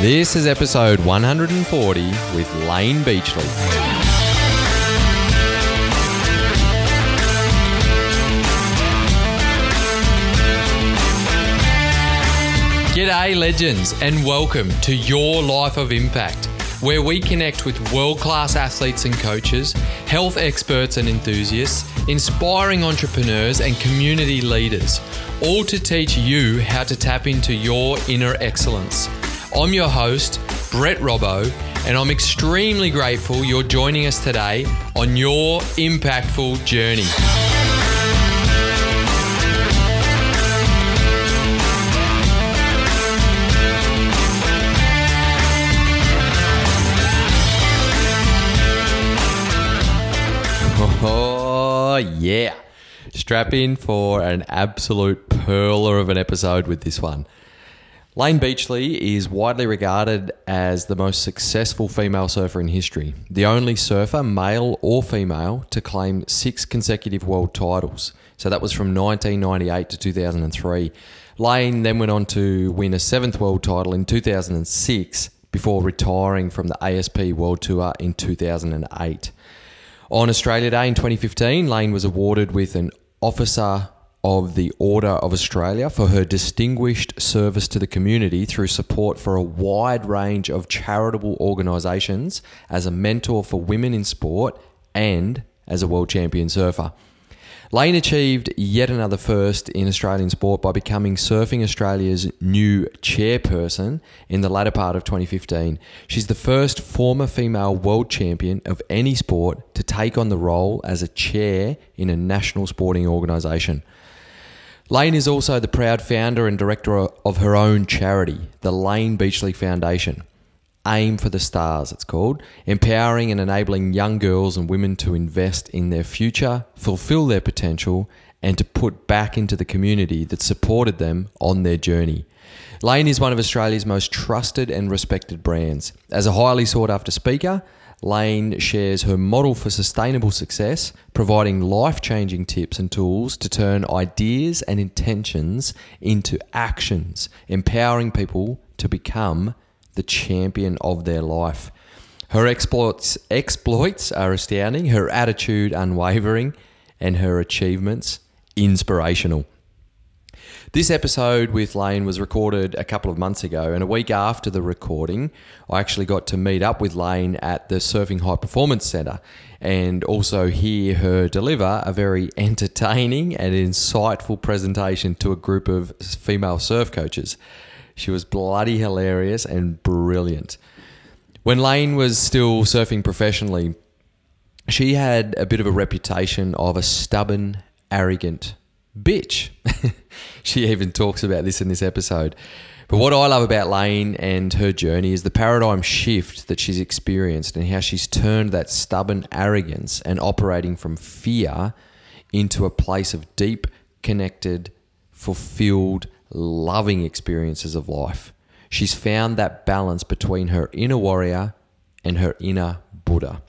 This is episode 140 with Layne Beachley. G'day, legends, and welcome to Your Life of Impact, where we connect with world class athletes and coaches, health experts and enthusiasts, inspiring entrepreneurs, and community leaders, all to teach you how to tap into your inner excellence. I'm your host, Brett Robbo, and I'm extremely grateful you're joining us today on your impactful journey. Oh, yeah. Strap in for an absolute perler of an episode with this one. Layne Beachley is widely regarded as the most successful female surfer in history, the only surfer, male or female, to claim six consecutive world titles. So that was from 1998 to 2003. Layne then went on to win a seventh world title in 2006 before retiring from the ASP World Tour in 2008. On Australia Day in 2015, Layne was awarded with an Officer of the Order of Australia for her distinguished service to the community through support for a wide range of charitable organisations as a mentor for women in sport and as a world champion surfer. Layne achieved yet another first in Australian sport by becoming Surfing Australia's new chairperson in the latter part of 2015. She's the first former female world champion of any sport to take on the role as a chair in a national sporting organisation. Layne is also the proud founder and director of her own charity, the Layne Beachley Foundation. Aim for the Stars, it's called, empowering and enabling young girls and women to invest in their future, fulfill their potential, and to put back into the community that supported them on their journey. Layne is one of Australia's most trusted and respected brands. As a highly sought after speaker, Layne shares her model for sustainable success, providing life changing tips and tools to turn ideas and intentions into actions, empowering people to become the champion of their life. Her exploits, exploits are astounding, her attitude unwavering, and her achievements inspirational. This episode with Layne was recorded a couple of months ago, and a week after the recording, I actually got to meet up with Layne at the Surfing High Performance Centre and also hear her deliver a very entertaining and insightful presentation to a group of female surf coaches. She was bloody hilarious and brilliant. When Layne was still surfing professionally, she had a bit of a reputation of a stubborn, arrogant bitch. she even talks about this in this episode. But what I love about Layne and her journey is the paradigm shift that she's experienced and how she's turned that stubborn arrogance and operating from fear into a place of deep, connected, fulfilled, loving experiences of life. She's found that balance between her inner warrior and her inner Buddha.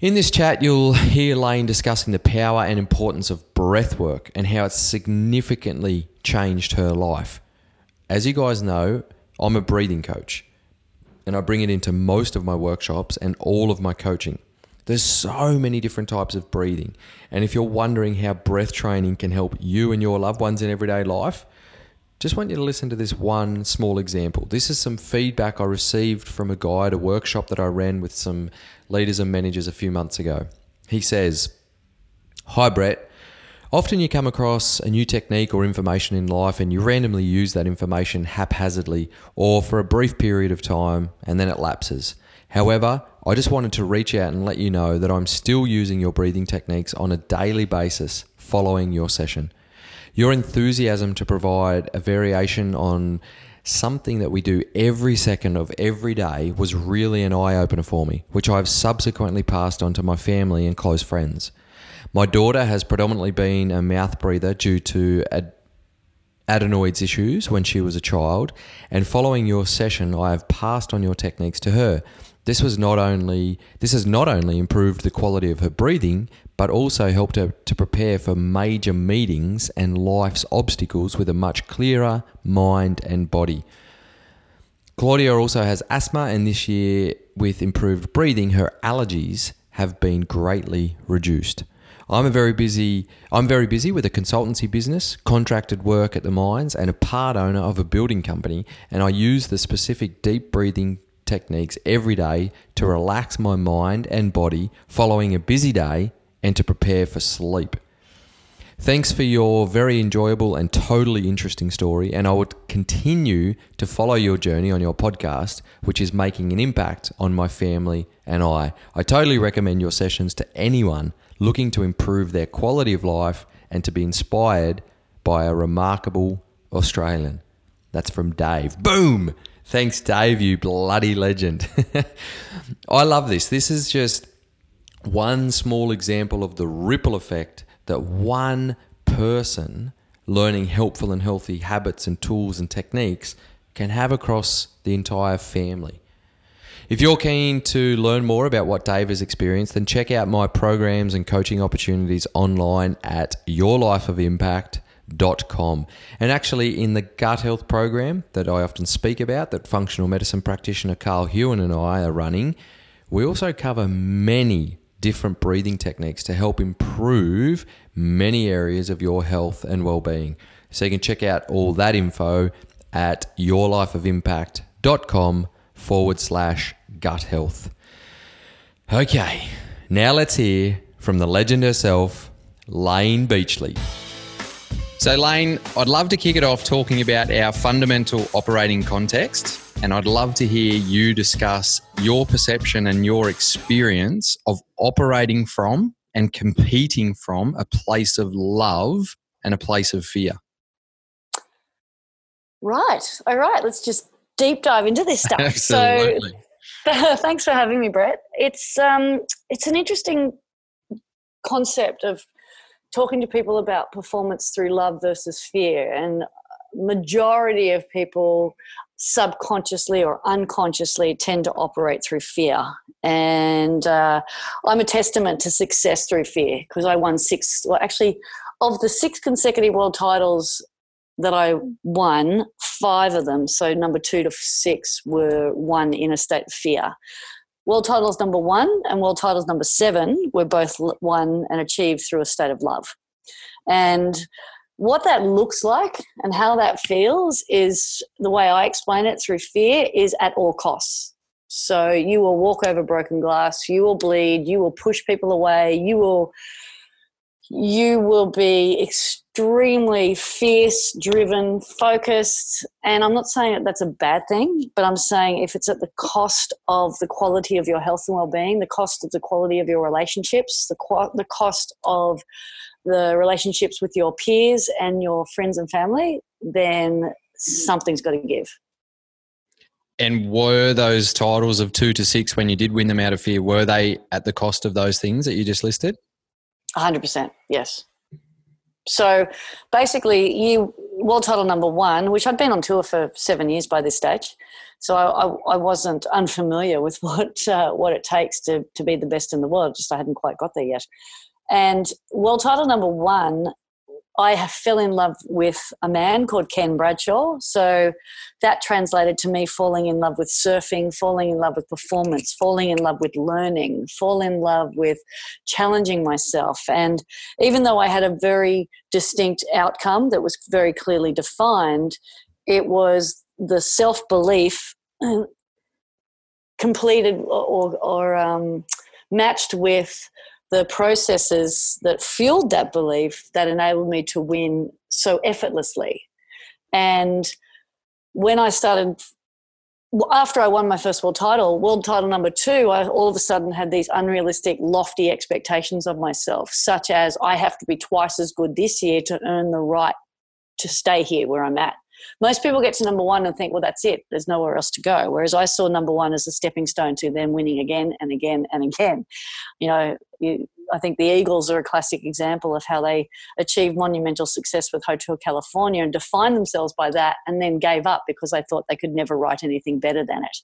In this chat, you'll hear Layne discussing the power and importance of breath work and how it's significantly changed her life. As you guys know, I'm a breathing coach and I bring it into most of my workshops and all of my coaching. There's so many different types of breathing. And if you're wondering how breath training can help you and your loved ones in everyday life, just want you to listen to this one small example. This is some feedback I received from a guy at a workshop that I ran with some leaders and managers a few months ago. He says, Hi, Brett. Often you come across a new technique or information in life and you randomly use that information haphazardly or for a brief period of time and then it lapses. However, I just wanted to reach out and let you know that I'm still using your breathing techniques on a daily basis following your session. Your enthusiasm to provide a variation on something that we do every second of every day was really an eye opener for me, which I've subsequently passed on to my family and close friends. My daughter has predominantly been a mouth breather due to ad- adenoids issues when she was a child, and following your session, I have passed on your techniques to her. This was not only this has not only improved the quality of her breathing, but also helped her to prepare for major meetings and life's obstacles with a much clearer mind and body. Claudia also has asthma, and this year, with improved breathing, her allergies have been greatly reduced. I'm a very busy. I'm very busy with a consultancy business, contracted work at the mines, and a part owner of a building company. And I use the specific deep breathing techniques every day to relax my mind and body following a busy day and to prepare for sleep. Thanks for your very enjoyable and totally interesting story. And I would continue to follow your journey on your podcast, which is making an impact on my family and I. I totally recommend your sessions to anyone looking to improve their quality of life and to be inspired by a remarkable Australian. That's from Dave. Boom! Thanks, Dave, you bloody legend. I love this. This is just one small example of the ripple effect that one person learning helpful and healthy habits and tools and techniques can have across the entire family. If you're keen to learn more about what Dave has experienced, then check out my programs and coaching opportunities online at yourlifeofimpact.com. And actually, in the gut health program that I often speak about, that functional medicine practitioner Carl Hewen and I are running, we also cover many different breathing techniques to help improve many areas of your health and well-being. So you can check out all that info at yourlifeofimpact.com forward slash gut health. Okay, now let's hear from the legend herself, Layne Beachley. So, Layne, I'd love to kick it off talking about our fundamental operating context and I'd love to hear you discuss your perception and your experience of operating from and competing from a place of love and a place of fear. Right. All right. Let's just deep dive into this stuff. Absolutely. So, thanks for having me, Brett. It's um, it's an interesting concept of talking to people about performance through love versus fear, and majority of people subconsciously or unconsciously tend to operate through fear. And uh, I'm a testament to success through fear because I won six, well, actually, of the six consecutive world titles that I won, five of them, so number two to six, were won in a state of fear. World titles number one and world titles number seven were both won and achieved through a state of love. And what that looks like and how that feels is the way I explain it through fear is at all costs. So you will walk over broken glass, you will bleed, you will push people away, you will you will be extremely fierce, driven, focused. And I'm not saying that that's a bad thing, but I'm saying if it's at the cost of the quality of your health and well being, the cost of the quality of your relationships, the, the cost of the relationships with your peers and your friends and family, then something's got to give. And were those titles of two to six when you did win them out of fear, were they at the cost of those things that you just listed? 100%, yes. So basically, you world title number one, which I'd been on tour for seven years by this stage, so I, I, I wasn't unfamiliar with what uh, what it takes to to be the best in the world. Just I hadn't quite got there yet. And world title number one, I fell in love with a man called Ken Bradshaw. So that translated to me falling in love with surfing, falling in love with performance, falling in love with learning, fall in love with challenging myself. And even though I had a very distinct outcome that was very clearly defined, it was the self belief completed or, or um, matched with the processes that fueled that belief that enabled me to win so effortlessly. And when I started, after I won my first world title, world title number two, I all of a sudden had these unrealistic, lofty expectations of myself, such as I have to be twice as good this year to earn the right to stay here where I'm at. Most people get to number one and think, well, that's it. There's nowhere else to go. Whereas I saw number one as a stepping stone to them winning again and again and again. You know, you, I think the Eagles are a classic example of how they achieved monumental success with Hotel California and defined themselves by that and then gave up because they thought they could never write anything better than it.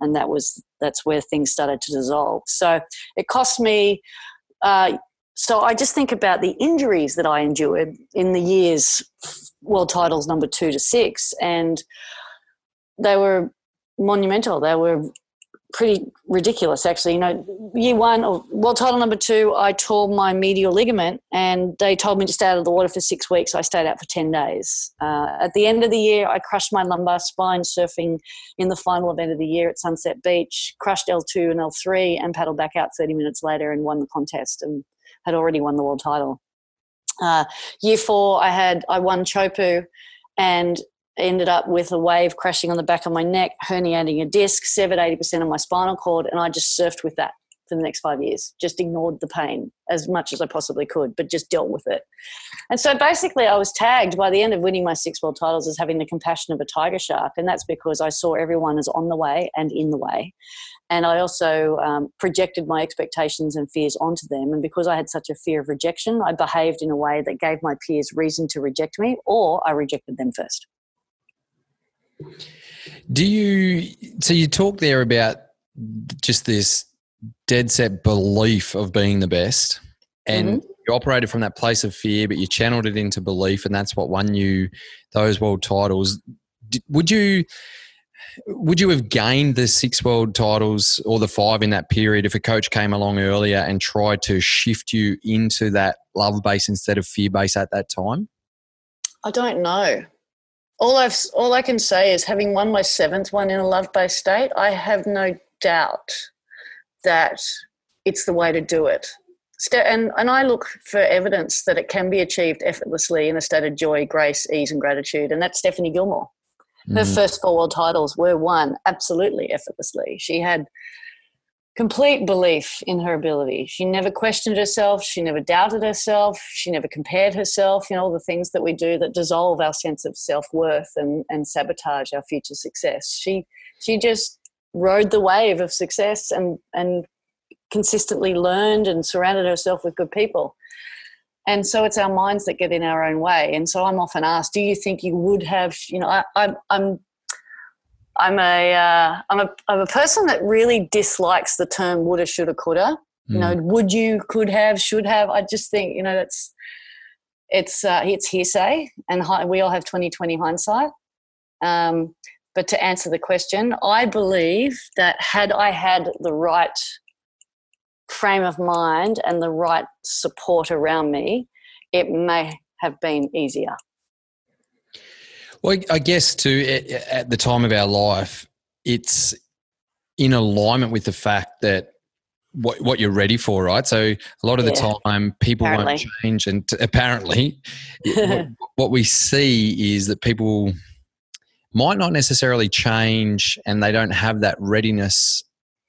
And that was that's where things started to dissolve. So it cost me uh, so I just think about the injuries that I endured in the years world titles number two to six, and they were monumental. They were pretty ridiculous, actually. You know, year one or world title number two, I tore my medial ligament, and they told me to stay out of the water for six weeks. I stayed out for ten days. Uh, at the end of the year, I crushed my lumbar spine surfing in the final event of the year at Sunset Beach. Crushed L two and L three, and paddled back out thirty minutes later and won the contest, and had already won the world title. Uh, year four, I had I won Teahupo'o, and ended up with a wave crashing on the back of my neck, herniating a disc, severed 80% of my spinal cord, and I just surfed with that for the next five years. Just ignored the pain as much as I possibly could, but just dealt with it. And so basically, I was tagged by the end of winning my six world titles as having the compassion of a tiger shark, and that's because I saw everyone as on the way and in the way. And I also um, projected my expectations and fears onto them. And because I had such a fear of rejection, I behaved in a way that gave my peers reason to reject me, or I rejected them first. Do you? So you talk there about just this dead set belief of being the best, and mm-hmm. you operated from that place of fear, but you channeled it into belief, and that's what won you those world titles. Would you? Would you have gained the six world titles or the five in that period if a coach came along earlier and tried to shift you into that love base instead of fear base at that time? I don't know all I've all I can say is having won my seventh one in a love based state, I have no doubt that it's the way to do it. And, and I look for evidence that it can be achieved effortlessly in a state of joy, grace, ease, and gratitude. And that's Stephanie Gilmore. Her mm. first four world titles were won absolutely effortlessly. She had complete belief in her ability. She never questioned herself. She never doubted herself. She never compared herself. You know, all the things that we do that dissolve our sense of self worth and, and sabotage our future success. She she just rode the wave of success and and consistently learned and surrounded herself with good people. And so it's our minds that get in our own way. And so I'm often asked, do you think you would have, you know, I, I'm, I'm I'm a am uh, a I'm a person that really dislikes the term woulda, shoulda, coulda. Mm. You know, mm. would you, could have, should have. I just think you know that's it's uh, it's hearsay, and we all have 2020 hindsight. Um, but to answer the question, I believe that had I had the right frame of mind and the right support around me, it may have been easier. Well, I guess too, at the time of our life, it's in alignment with the fact that what what you're ready for, right? So a lot of yeah. the time, people apparently. won't change, and t- apparently, what, what we see is that people might not necessarily change, and they don't have that readiness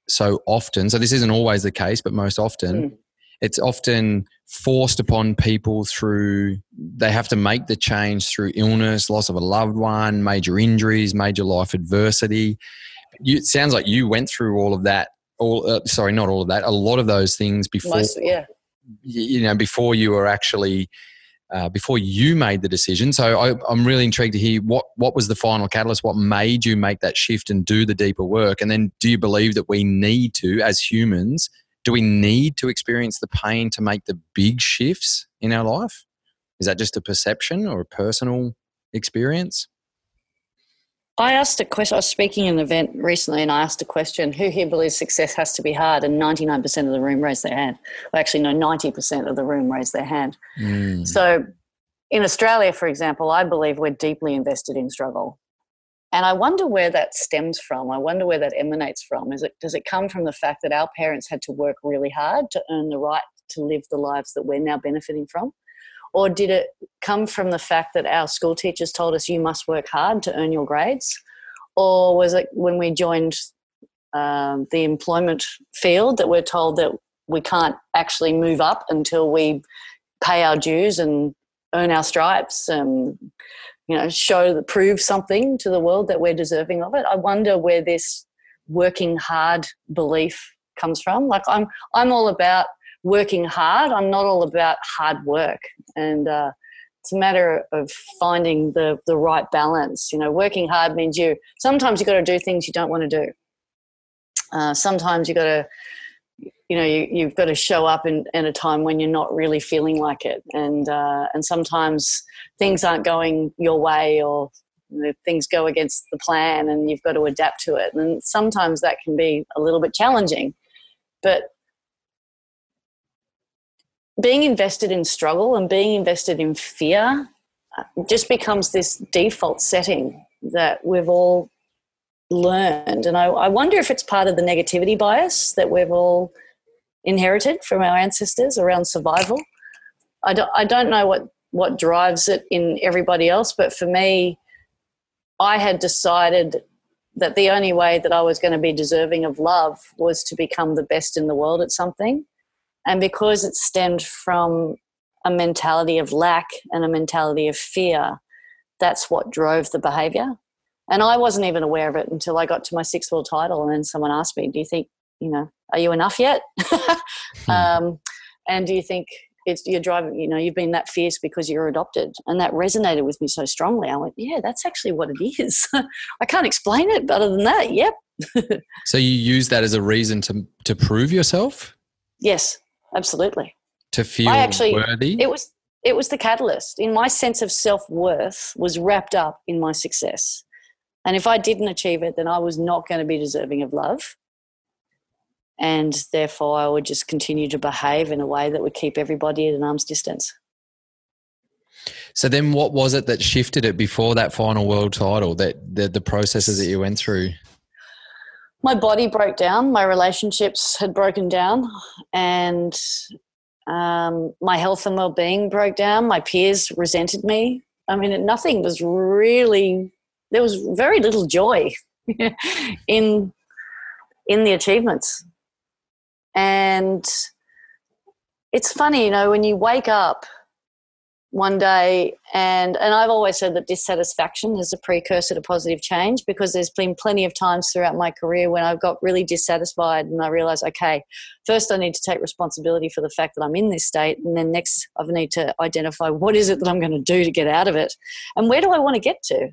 so often. So this isn't always the case, but most often, mm. it's often forced upon people through they have to make the change through illness loss of a loved one major injuries major life adversity you, it sounds like you went through all of that all uh, sorry not all of that a lot of those things before Most, yeah you know before you were actually uh, before you made the decision so I, i'm really intrigued to hear what what was the final catalyst what made you make that shift and do the deeper work and then do you believe that we need to as humans do we need to experience the pain to make the big shifts in our life? Is that just a perception or a personal experience? I asked a question. I was speaking in an event recently and I asked a question who here believes success has to be hard? And 99% of the room raised their hand. Well, actually, no, 90% of the room raised their hand. Mm. So in Australia, for example, I believe we're deeply invested in struggle. And I wonder where that stems from. I wonder where that emanates from. Is it does it come from the fact that our parents had to work really hard to earn the right to live the lives that we're now benefiting from? Or did it come from the fact that our school teachers told us you must work hard to earn your grades? Or was it when we joined um, the employment field that we're told that we can't actually move up until we pay our dues and earn our stripes and you know show prove something to the world that we're deserving of it i wonder where this working hard belief comes from like i'm i'm all about working hard. I'm not all about hard work. And uh, it's a matter of finding the the right balance. You know working hard means you sometimes you got to do things you don't want to do. Uh, sometimes you got to you know you, have got to show up in, in, a time when you're not really feeling like it. And uh, and sometimes things aren't going your way or the things go against the plan and you've got to adapt to it. And sometimes that can be a little bit challenging. But being invested in struggle and being invested in fear uh, just becomes this default setting that we've all learned. And I, I wonder if it's part of the negativity bias that we've all inherited from our ancestors around survival. I don't, I don't know what, what drives it in everybody else, but for me, I had decided that the only way that I was going to be deserving of love was to become the best in the world at something. And because it stemmed from a mentality of lack and a mentality of fear, that's what drove the behavior. And I wasn't even aware of it until I got to my sixth world title. And then someone asked me, Do you think, you know, are you enough yet? Hmm. um, and do you think it's you're driving, you know, you've been that fierce because you're adopted? And that resonated with me so strongly. I went, Yeah, that's actually what it is. I can't explain it, but other than that, yep. so you use that as a reason to to prove yourself? Yes, absolutely. To feel I actually, worthy? It was it was the catalyst. In my sense of self worth was wrapped up in my success. And if I didn't achieve it, then I was not going to be deserving of love. And therefore, I would just continue to behave in a way that would keep everybody at an arm's distance. So then, what was it that shifted it before that final world title? That the, the processes that you went through. My body broke down. My relationships had broken down, and um, my health and well-being broke down. My peers resented me. I mean, nothing was really there was very little joy in in the achievements and it's funny you know when you wake up one day and and I've always said that dissatisfaction is a precursor to positive change because there's been plenty of times throughout my career when I've got really dissatisfied and I realize okay first I need to take responsibility for the fact that I'm in this state and then next I need to identify what is it that I'm going to do to get out of it and where do I want to get to?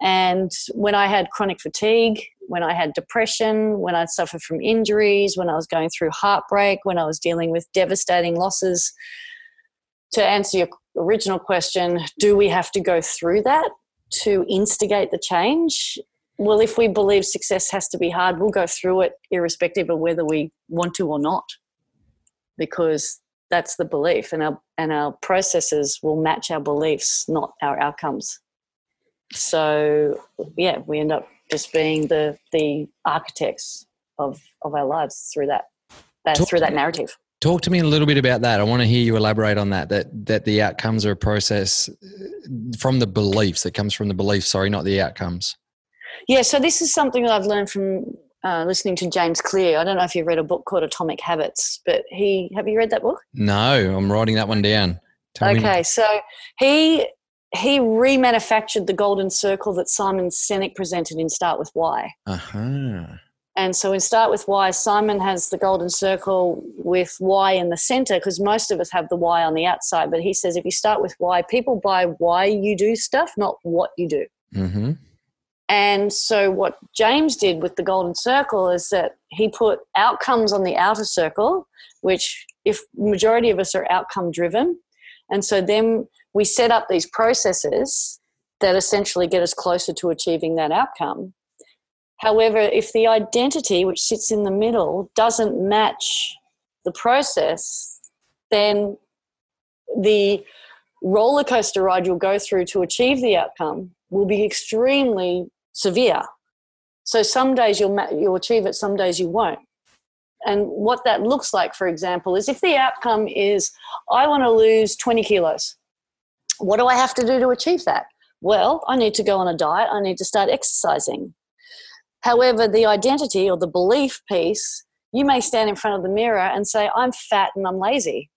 And when I had chronic fatigue, when I had depression, when I suffered from injuries, when I was going through heartbreak, when I was dealing with devastating losses, to answer your original question, do we have to go through that to instigate the change? Well, if we believe success has to be hard, we'll go through it irrespective of whether we want to or not, because that's the belief, and our and our processes will match our beliefs, not our outcomes so yeah, we end up just being the the architects of of our lives through that, uh, that through that narrative. Talk to me a little bit about that. I want to hear you elaborate on that. That that the outcomes are a process from the beliefs that comes from the beliefs. Sorry, not the outcomes. Yeah. So this is something that I've learned from uh, listening to James Clear. I don't know if you've read a book called Atomic Habits, but he have you read that book? No, I'm writing that one down. Tell okay, me. so he he remanufactured the golden circle that Simon Sinek presented in Start with Why. Uh-huh. And so we Start with Why, Simon has the golden circle with why in the center because most of us have the why on the outside. But he says if you start with why, people buy why you do stuff, not what you do. Mm-hmm. And so what James did with the golden circle is that he put outcomes on the outer circle, which if majority of us are outcome driven, and so then we set up these processes that essentially get us closer to achieving that outcome. However, if the identity, which sits in the middle, doesn't match the process, then the roller coaster ride you'll go through to achieve the outcome will be extremely severe. So some days you'll you'll achieve it, some days you won't. And what that looks like, for example, is if the outcome is I want to lose 20 kilos, what do I have to do to achieve that? Well, I need to go on a diet, I need to start exercising. However, the identity or the belief piece, you may stand in front of the mirror and say, I'm fat and I'm lazy.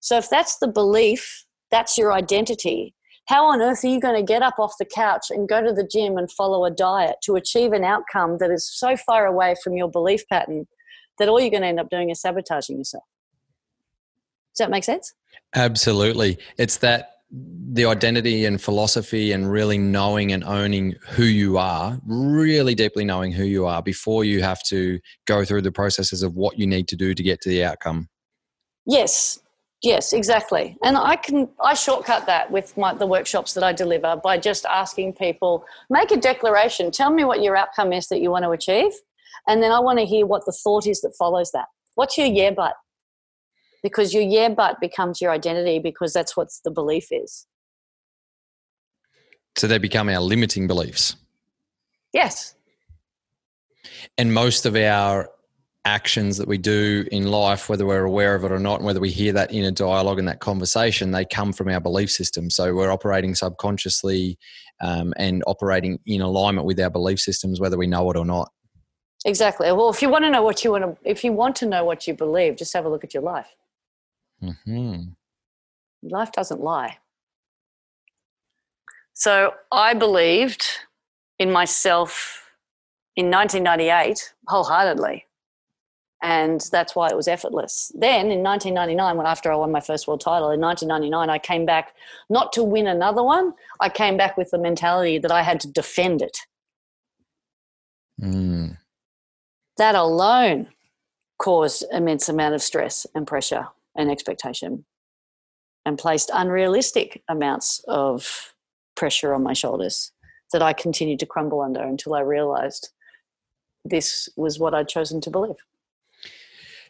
So if that's the belief, that's your identity. How on earth are you going to get up off the couch and go to the gym and follow a diet to achieve an outcome that is so far away from your belief pattern that all you're going to end up doing is sabotaging yourself? Does that make sense? Absolutely. It's that the identity and philosophy and really knowing and owning who you are, really deeply knowing who you are before you have to go through the processes of what you need to do to get to the outcome. Yes. Yes, exactly. And I can I shortcut that with my, the workshops that I deliver by just asking people make a declaration. Tell me what your outcome is that you want to achieve, and then I want to hear what the thought is that follows that. What's your yeah but? Because your yeah but becomes your identity because that's what the belief is. So they become our limiting beliefs. Yes. And most of our actions that we do in life, whether we're aware of it or not, and whether we hear that inner dialogue and that conversation, they come from our belief system. So we're operating subconsciously um, and operating in alignment with our belief systems, whether we know it or not. Exactly. Well, if you want to know what you want to, if you want to know what you believe, just have a look at your life. Mm-hmm. Life doesn't lie. So I believed in myself in 1998 wholeheartedly and that's why it was effortless. Then in 1999, when after I won my first world title in 1999, I came back not to win another one. I came back with the mentality that I had to defend it. Mm. That alone caused immense amount of stress and pressure and expectation, and placed unrealistic amounts of pressure on my shoulders that I continued to crumble under until I realized this was what I'd chosen to believe.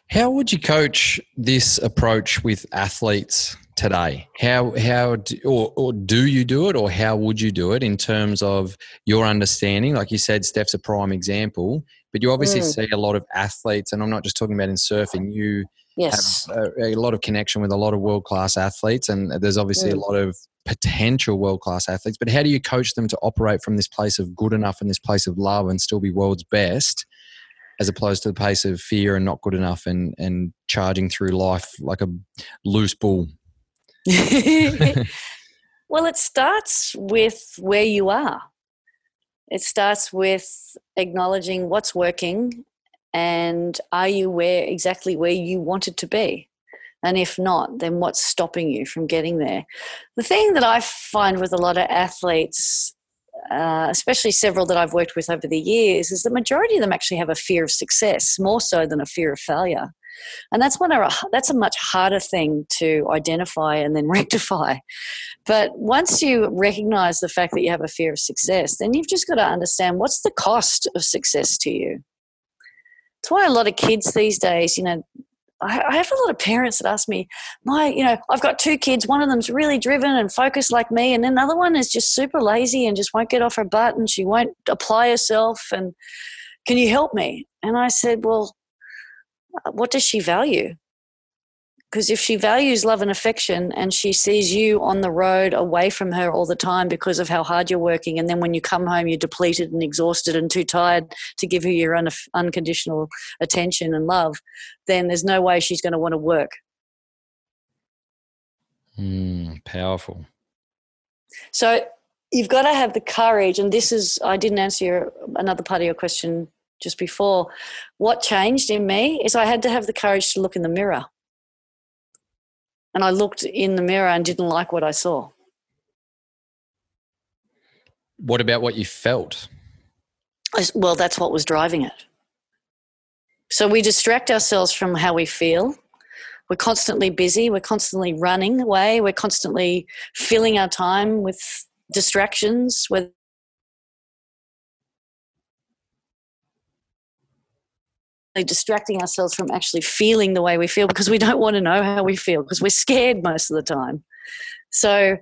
How would you coach this approach with athletes today? How how do, or, or do you do it, or how would you do it in terms of your understanding? Like you said, Steph's a prime example, but you obviously mm. see a lot of athletes, and I'm not just talking about in surfing. You yes. have a, a lot of connection with a lot of world class athletes, and there's obviously mm. a lot of potential world class athletes. But how do you coach them to operate from this place of good enough and this place of love and still be world's best? as opposed to the place of fear and not good enough and and charging through life like a loose bull well it starts with where you are it starts with acknowledging what's working and are you where exactly where you wanted to be and if not then what's stopping you from getting there the thing that i find with a lot of athletes uh, especially several that I've worked with over the years, is the majority of them actually have a fear of success more so than a fear of failure. And that's one of that's a much harder thing to identify and then rectify. But once you recognize the fact that you have a fear of success, then you've just got to understand what's the cost of success to you. That's why a lot of kids these days, you know, I, have a lot of parents that ask me, my, you know, I've got two kids. One of them's really driven and focused like me, and then another one is just super lazy and just won't get off her butt and she won't apply herself. And can you help me? And I said, well, uh, what does she value? Because if she values love and affection and she sees you on the road away from her all the time because of how hard you're working, and then when you come home, you're depleted and exhausted and too tired to give her your un- unconditional attention and love, then there's no way she's going to want to work. Mm, powerful. So you've got to have the courage, and this is, I didn't answer your, another part of your question just before. What changed in me is I had to have the courage to look in the mirror and I looked in the mirror and didn't like what I saw. What about what you felt? I, well, that's what was driving it. So we distract ourselves from how we feel. We're constantly busy. We're constantly running away. We're constantly filling our time with distractions, whether distracting ourselves from actually feeling the way we feel because we don't want to know how we feel because we're scared most of the time. So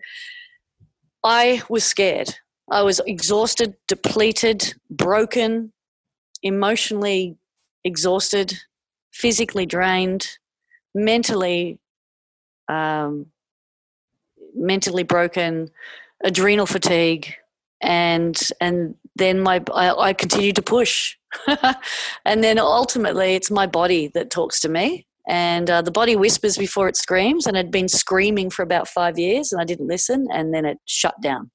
I was scared. I was exhausted, depleted, broken, emotionally exhausted, physically drained, mentally um, mentally broken, adrenal fatigue, and and then my I, I continued to push and then ultimately, it's my body that talks to me. And uh, the body whispers before it screams, and I'd been screaming for about five years, and I didn't listen, and then it shut down.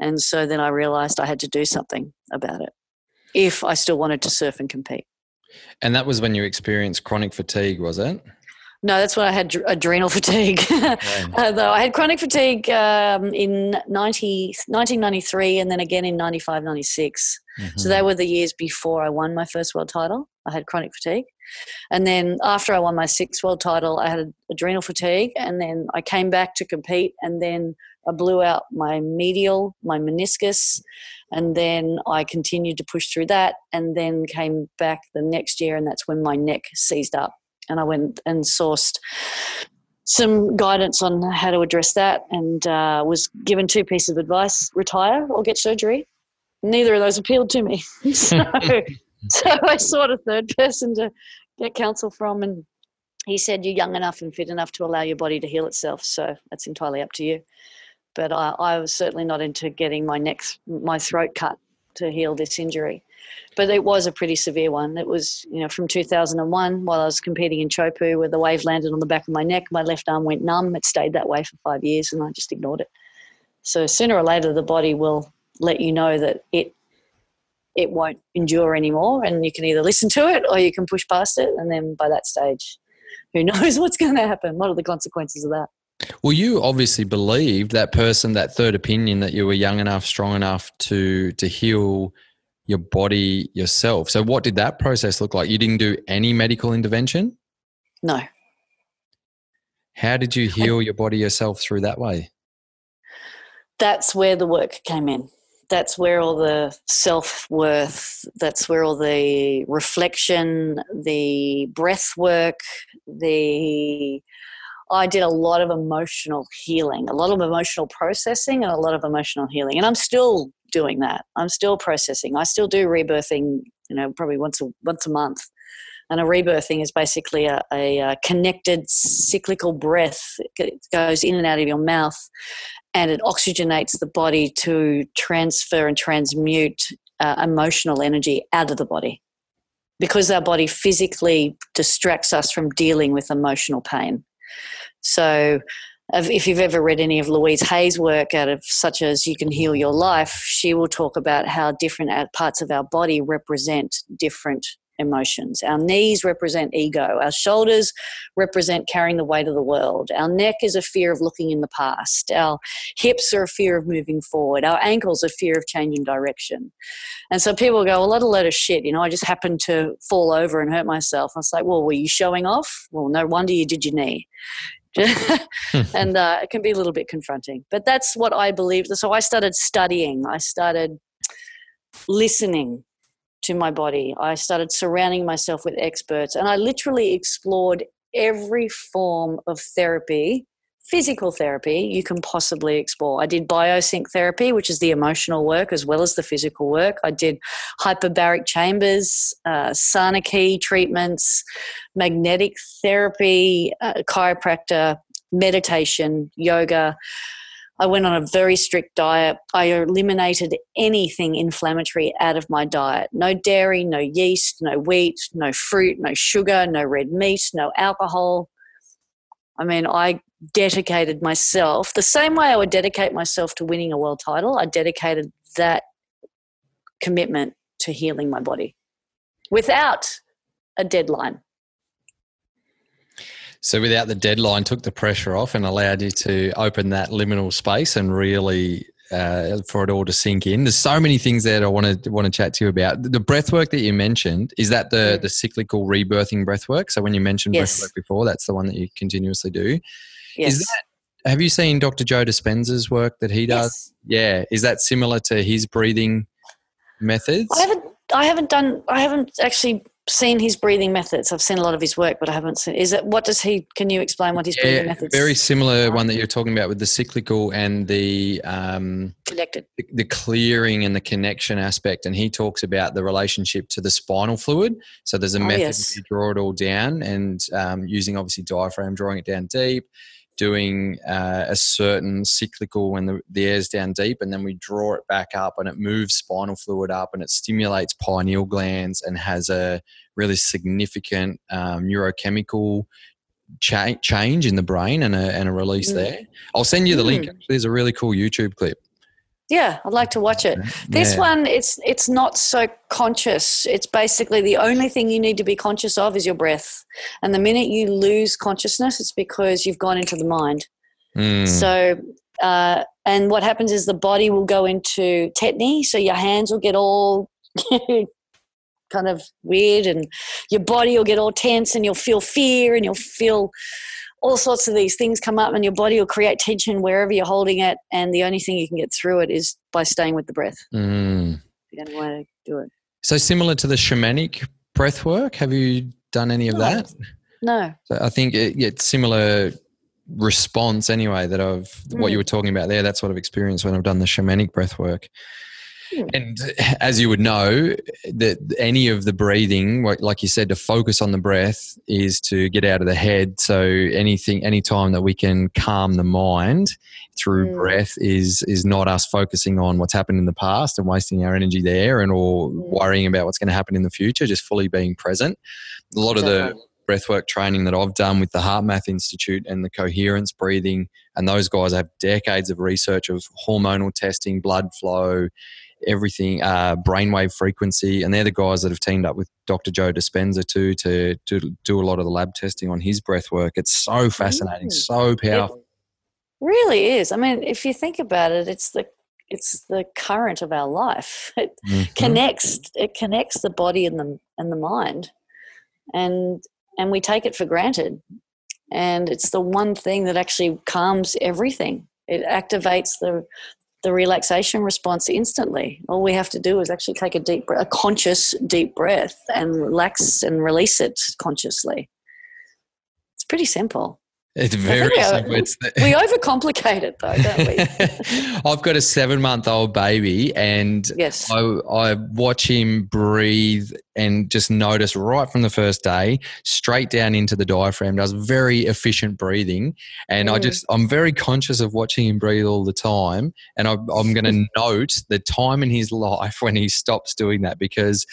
And so then I realized I had to do something about it if I still wanted to surf and compete. And that was when you experienced chronic fatigue, was it? No, that's when I had adrenal fatigue. uh, though I had chronic fatigue um, in 90, 1993 and then again in 95, 96. Mm-hmm. So they were the years before I won my first world title. I had chronic fatigue. And then after I won my sixth world title, I had adrenal fatigue. And then I came back to compete. And then I blew out my medial, my meniscus. And then I continued to push through that. And then came back the next year. And that's when my neck seized up and I went and sourced some guidance on how to address that and uh, was given two pieces of advice retire or get surgery. Neither of those appealed to me. so, so I sought a third person to get counsel from, and he said, You're young enough and fit enough to allow your body to heal itself. So that's entirely up to you. But I, I was certainly not into getting my neck, my throat cut to heal this injury but it was a pretty severe one. It was, you know, from 2001 while I was competing in Teahupo'o, where the wave landed on the back of my neck, my left arm went numb. It stayed that way for five years, and I just ignored it. So sooner or later, the body will let you know that it it won't endure anymore, and you can either listen to it or you can push past it. And then by that stage, who knows what's going to happen? What are the consequences of that? Well, you obviously believed that person, that third opinion, that you were young enough, strong enough to to heal your body yourself. So, what did that process look like? You didn't do any medical intervention? No. How did you heal your body yourself through that way? That's where the work came in. That's where all the self worth, that's where all the reflection, the breath work, the I did a lot of emotional healing, a lot of emotional processing, and a lot of emotional healing. And I'm still doing that. I'm still processing. I still do rebirthing, you know, probably once a once a month. And a rebirthing is basically a, a, connected cyclical breath. It goes in and out of your mouth, and it oxygenates the body to transfer and transmute uh, emotional energy out of the body. Because our body physically distracts us from dealing with emotional pain. So if you've ever read any of Louise Hay's work out of such as You Can Heal Your Life, she will talk about how different parts of our body represent different emotions. Our knees represent ego. Our shoulders represent carrying the weight of the world. Our neck is a fear of looking in the past. Our hips are a fear of moving forward. Our ankles are a fear of changing direction. And so people go, well, that's a load of shit. You know, I just happened to fall over and hurt myself. I was like, well, were you showing off? Well, no wonder you did your knee. and uh, it can be a little bit confronting. But that's what I believe. So I started studying. I started listening to my body. I started surrounding myself with experts, and I literally explored every form of therapy physical therapy you can possibly explore. I did biosync therapy, which is the emotional work as well as the physical work. I did hyperbaric chambers, uh, Sana-Ki treatments, magnetic therapy, uh, chiropractor, meditation, yoga. I went on a very strict diet. I eliminated anything inflammatory out of my diet. No dairy, no yeast, no wheat, no fruit, no sugar, no red meat, no alcohol. I mean, I dedicated myself the same way I would dedicate myself to winning a world title. I dedicated that commitment to healing my body without a deadline. So, without the deadline, took the pressure off and allowed you to open that liminal space and really uh, for it all to sink in. There's so many things that I want to want to chat to you about. The breath work that you mentioned is that the mm. the cyclical rebirthing breath work. So when you mentioned yes. breath work before, that's the one that you continuously do. Yes. Is that have you seen Dr. Joe Dispenza's work that he does? Yes. Yeah. Is that similar to his breathing methods? I haven't I haven't done I haven't actually seen his breathing methods. I've seen a lot of his work, but I haven't seen. Is it what does he? Can you explain what his yeah, breathing methods? Very similar one that you're talking about with the cyclical and the um, connected, the, clearing and the connection aspect. And he talks about the relationship to the spinal fluid. So there's a oh, method yes. you draw it all down, and um, using obviously diaphragm, drawing it down deep doing uh, a certain cyclical when the, the air's down deep and then we draw it back up and it moves spinal fluid up and it stimulates pineal glands and has a really significant um, neurochemical cha- change in the brain and a, and a release mm. there. I'll send you the mm. link. There's a really cool YouTube clip. Yeah, I'd like to watch it. This Yeah. one, it's it's not so conscious. It's basically the only thing you need to be conscious of is your breath. And the minute you lose consciousness, it's because you've gone into the mind. Mm. So, uh, and what happens is the body will go into tetany. So your hands will get all kind of weird, and your body will get all tense, and you'll feel fear, and you'll feel all sorts of these things come up, and your body will create tension wherever you're holding it. And the only thing you can get through it is by staying with the breath. Mm. The only way to do it. So similar to the shamanic breath work, have you done any of No. that? No. So I think it, it's similar response anyway that I've what you Mm. were talking about there. That sort of experience when I've done the shamanic breath work. Hmm. And as you would know, that any of the breathing, like- you said, to focus on the breath is to get out of the head. So anything, any time that we can calm the mind through Mm. breath is is not us focusing on what's happened in the past and wasting our energy there, and or Mm. worrying about what's going to happen in the future. Just fully being present. A lot of the breathwork training that I've done with the HeartMath Institute and the coherence breathing, and those guys have decades of research of hormonal testing, blood flow, everything, uh, brainwave frequency, and they're the guys that have teamed up with Dr. Joe Dispenza too to, to do a lot of the lab testing on his breath work. It's so fascinating, Mm. so powerful. really is. I mean, if you think about it, it's the it's the current of our life. It Mhm. connects it connects the body and the and the mind, and and we take it for granted. And it's the one thing that actually calms everything. It activates the the relaxation response instantly. All we have to do is actually take a deep, a conscious deep breath, and relax and release it consciously. It's pretty simple. It's very simple. It's the, We overcomplicate it, though, don't we? I've got a seven month old baby, and Yes. I, I watch him breathe and just notice right from the first day, straight down into the diaphragm, does very efficient breathing. And I Mm. just, I'm very conscious of watching him breathe all the time. And I, I'm going to note the time in his life when he stops doing that because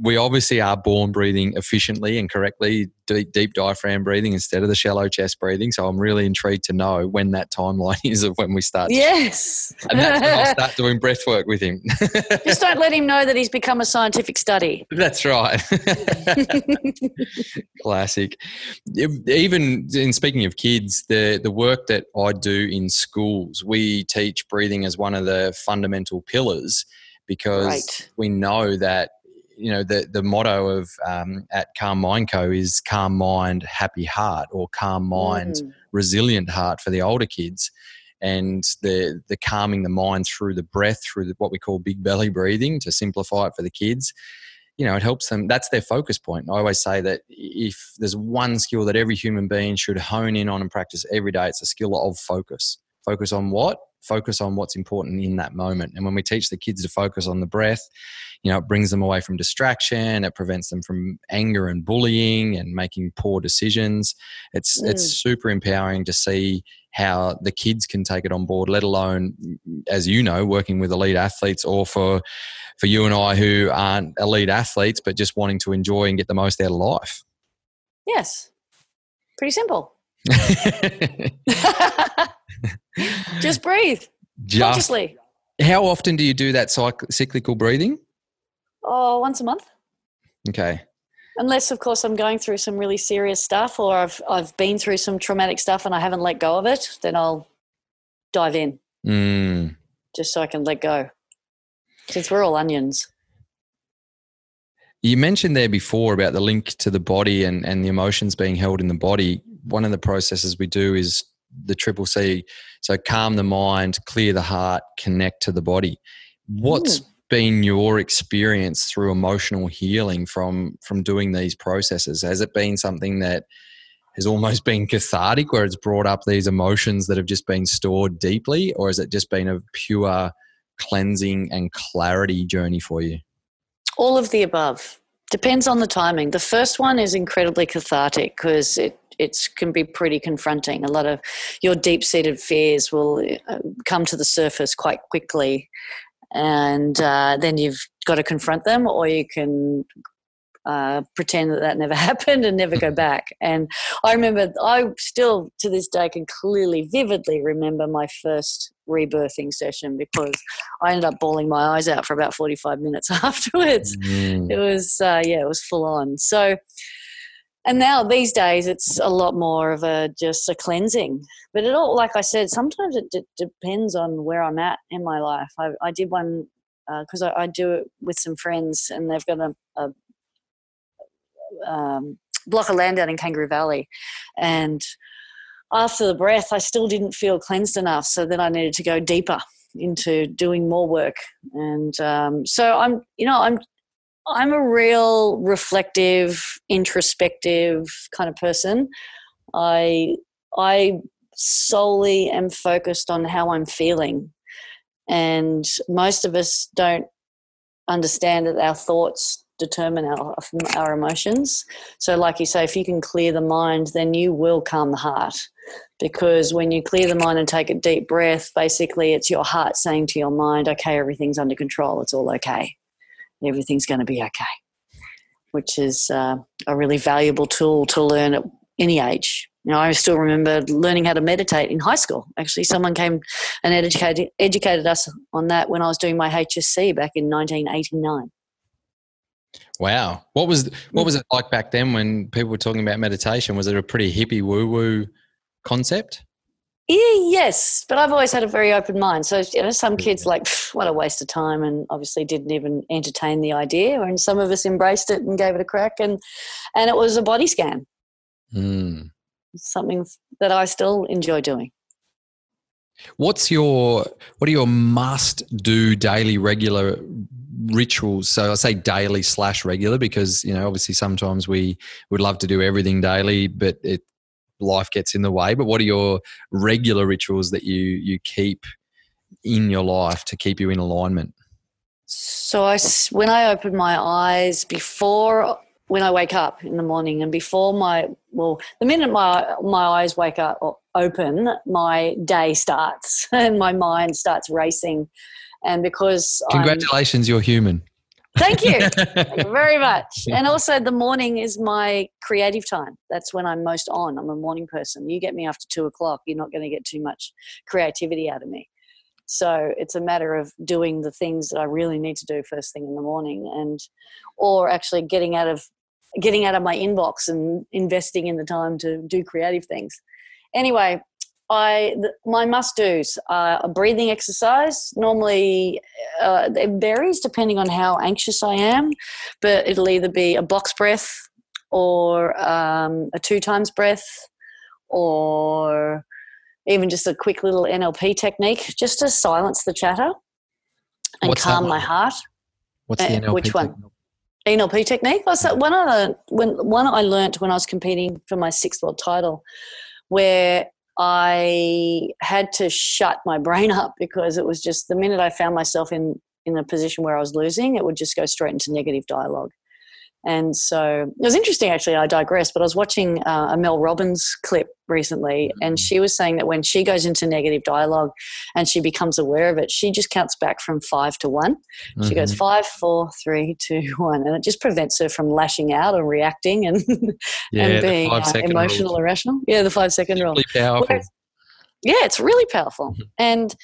we obviously are born breathing efficiently and correctly, deep, deep diaphragm breathing instead of the shallow chest breathing. So I'm really intrigued to know when that timeline is of when we start. Yes. And that's when I'll start doing breath work with him. Just don't let him know that he's become a scientific study. That's right. Classic. Even in speaking of kids, the the work that I do in schools, we teach breathing as one of the fundamental pillars because Right. we know that you know the the motto of um, at Calm Mind Co is calm mind, happy heart, or calm mind, Mm. resilient heart for the older kids. And the the calming the mind through the breath through the, what we call big belly breathing to simplify it for the kids you know it helps them that's their focus point. I always say that if there's one skill that every human being should hone in on and practice every day it's a skill of focus. Focus on what focus on what's important in that moment and when we teach the kids to focus on the breath you know it brings them away from distraction it prevents them from anger and bullying and making poor decisions it's hmm. it's super empowering to see how the kids can take it on board let alone as you know working with elite athletes or for for you and I who aren't elite athletes but just wanting to enjoy and get the most out of life Yes. Pretty simple. Just breathe just consciously. how often do you do that cyc- cyclical breathing Oh, once a month. okay Unless, of course, I'm going through some really serious stuff or I've, I've been through some traumatic stuff and I haven't let go of it, then I'll dive in mm. just so I can let go. Since we're all onions. You mentioned there before about the link to the body and, and the emotions being held in the body. One of the processes we do is the triple C. So calm the mind, clear the heart, connect to the body. What's hmm. been your experience through emotional healing from from doing these processes? Has it been something that has almost been cathartic where it's brought up these emotions that have just been stored deeply, or has it just been a pure cleansing and clarity journey for you? All of the above. Depends on the timing. The first one is incredibly cathartic because it it can be pretty confronting. A lot of your deep seated fears will uh, come to the surface quite quickly, and uh, then you've got to confront them, or you can uh, pretend that that never happened and never go back. And I remember, I still to this day can clearly, vividly remember my first rebirthing session because I ended up bawling my eyes out for about 45 minutes afterwards. Mm. It was, uh, yeah, it was full on. So, and now these days it's a lot more of a just a cleansing. But it all like i said sometimes it d- depends on where i'm at in my life. I, I did one because uh, I, I, do it with some friends and they've got a, a um, block of land out in kangaroo valley. And after the breath i still didn't feel cleansed enough. So then i needed to go deeper into doing more work. And um, so i'm you know i'm I'm a real reflective, introspective kind of person. I I solely am focused on how I'm feeling. And most of us don't understand that our thoughts determine our, our emotions. So, like you say, if you can clear the mind, then you will calm the heart. Because when you clear the mind and take a deep breath, basically it's your heart saying to your mind, okay, everything's under control, it's all okay everything's going to be okay, which is uh, a really valuable tool to learn at any age. You know, I still remember learning how to meditate in high school. Actually, someone came and educated, educated us on that when I was doing my HSC back in 1989. Wow, what was what was it like back then when people were talking about meditation? Was it a pretty hippie woo woo concept? Yeah, yes, but I've always had a very open mind. So you know, some kids like what a waste of time, and obviously didn't even entertain the idea. And some of us embraced it and gave it a crack, and and it was a body scan. Mm. Something that I still enjoy doing. What's your what are your must do daily regular rituals? So I say daily slash regular because you know obviously sometimes we would love to do everything daily, but it life gets in the way. But what are your regular rituals that you you keep in your life to keep you in alignment? So I, when I open my eyes before when I wake up in the morning and before my well the minute my my eyes wake up or open my day starts and my mind starts racing and because congratulations I'm, you're human Thank you. Thank you very much. And also, the morning is my creative time. That's when I'm most on. I'm a morning person. You get me after two o'clock, you're not going to get too much creativity out of me. So it's a matter of doing the things that I really need to do first thing in the morning, and or actually getting out of getting out of my inbox and investing in the time to do creative things. Anyway, I my must dos are a breathing exercise. Normally, uh, it varies depending on how anxious I am, but it'll either be a box breath or um, a two times breath, or even just a quick little NLP technique, just to silence the chatter and What's calm my heart. What's the uh, NLP? Which one? NLP technique. Oh, so one I when one I learnt when I was competing for my sixth world title, where I had to shut my brain up because it was just the minute I found myself in in a position where I was losing, it would just go straight into negative dialogue. And so it was interesting, actually. I digress, but I was watching uh, a Mel Robbins clip recently, and mm. she was saying that when she goes into negative dialogue and she becomes aware of it, she just counts back from five to one. Mm-hmm. She goes mm-hmm. five, four, three, two, one, and it just prevents her from lashing out or reacting and, yeah, and being uh, emotional rule. or rational. Yeah, the five second rule. Really Powerful. Whereas, yeah, it's really powerful. Mm-hmm. And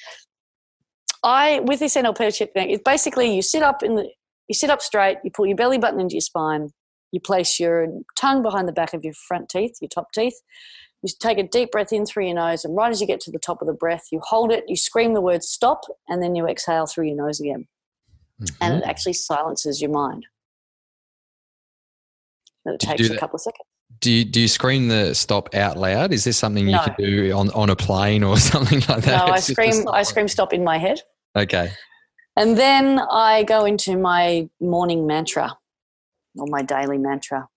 I, with this NLP technique, it's basically you sit up in the you sit up straight, you pull your belly button into your spine, you place your tongue behind the back of your front teeth, your top teeth. You take a deep breath in through your nose, and right as you get to the top of the breath, you hold it, you scream the word stop, and then you exhale through your nose again. Mm-hmm. And it actually silences your mind. it takes a couple of seconds. Do you, do you scream the stop out loud? Is this something you no. can do on, on a plane or something like that? No, I scream I scream stop in my head. Okay. And then I go into my morning mantra or my daily mantra.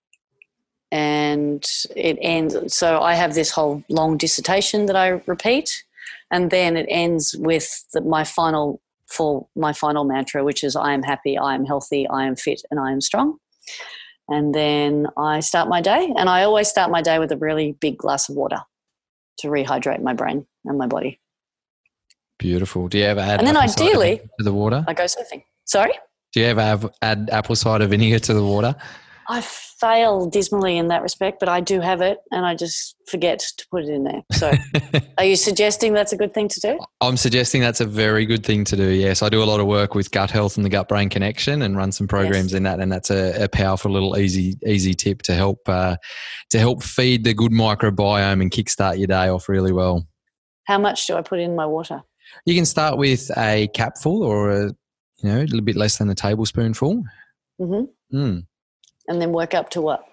And it ends. So I have this whole long dissertation that I repeat, and then it ends with the, my final for my final mantra, which is I am happy, I am healthy, I am fit, and I am strong. And then I start my day, and I always start my day with a really big glass of water to rehydrate my brain and my body. Beautiful. Do you ever add and then ideally to the water? I go surfing. Sorry. Do you ever have, add apple cider vinegar to the water? I fail dismally in that respect, but I do have it, and I just forget to put it in there. So, are you suggesting that's a good thing to do? I'm suggesting that's a very good thing to do. Yes, I do a lot of work with gut health and the gut brain connection, and run some programs yes. in that, and that's a, a, powerful little easy easy tip to help uh, to help feed the good microbiome and kickstart your day off really well. How much do I put in my water? You can start with a capful or a you know a little bit less than a tablespoonful. Mm-hmm. Mm and then work up to what?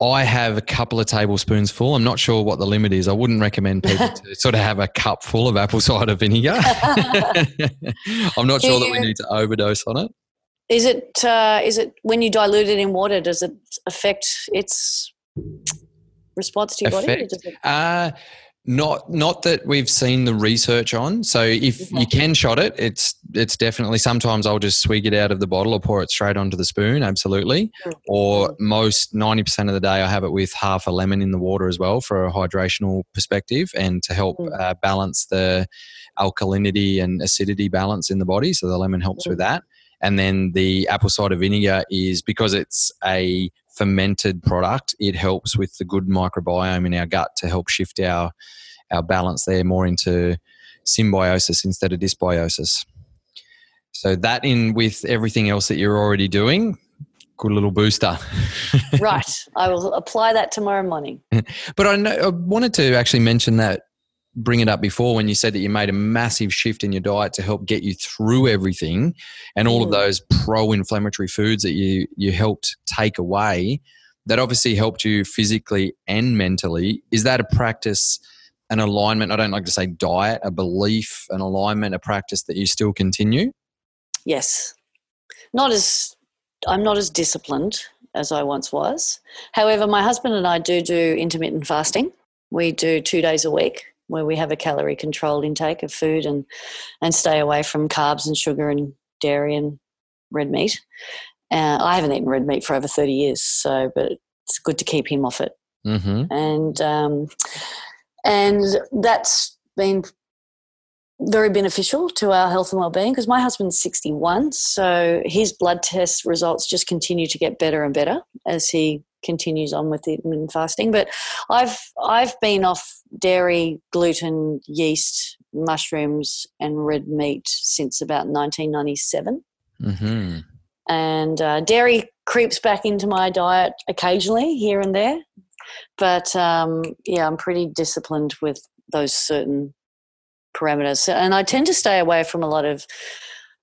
I have a couple of tablespoons full. I'm not sure what the limit is. I wouldn't recommend people to sort of have a cup full of apple cider vinegar. I'm not sure that we need to overdose on it. Is it uh, is it when you dilute it in water? Does it affect its response to your Effect? body? It- uh, not not that we've seen the research on. So if you can shot it, it's it's definitely sometimes I'll just swig it out of the bottle or pour it straight onto the spoon, absolutely. Or most ninety percent of the day I have it with half a lemon in the water as well for a hydrational perspective and to help mm. uh, balance the alkalinity and acidity balance in the body. So the lemon helps with that. And then the apple cider vinegar is because it's a fermented product, it helps with the good microbiome in our gut to help shift our our balance there more into symbiosis instead of dysbiosis. So that in with everything else that you're already doing, good little booster. right. I will apply that tomorrow morning. but I, know, I wanted to actually mention that bring it up before when you said that you made a massive shift in your diet to help get you through everything and all mm. of those pro-inflammatory foods that you you helped take away that obviously helped you physically and mentally. Is that a practice an alignment? I don't like to say diet a belief an alignment a practice that you still continue? Yes. Not as i'm not as disciplined as i once was. However my husband and i do do intermittent fasting. We do two days a week where we have a calorie controlled intake of food and and stay away from carbs and sugar and dairy and red meat. Uh, I haven't eaten red meat for over thirty years, so but it's good to keep him off it. Mm-hmm. And um, and that's been very beneficial to our health and well-being because my husband's 61 so his blood test results just continue to get better and better as he continues on with the intermittent fasting. But I've I've been off dairy, gluten, yeast, mushrooms, and red meat since about 1997. Mm-hmm. And uh, dairy creeps back into my diet occasionally here and there, but um, yeah, I'm pretty disciplined with those certain parameters, and I tend to stay away from a lot of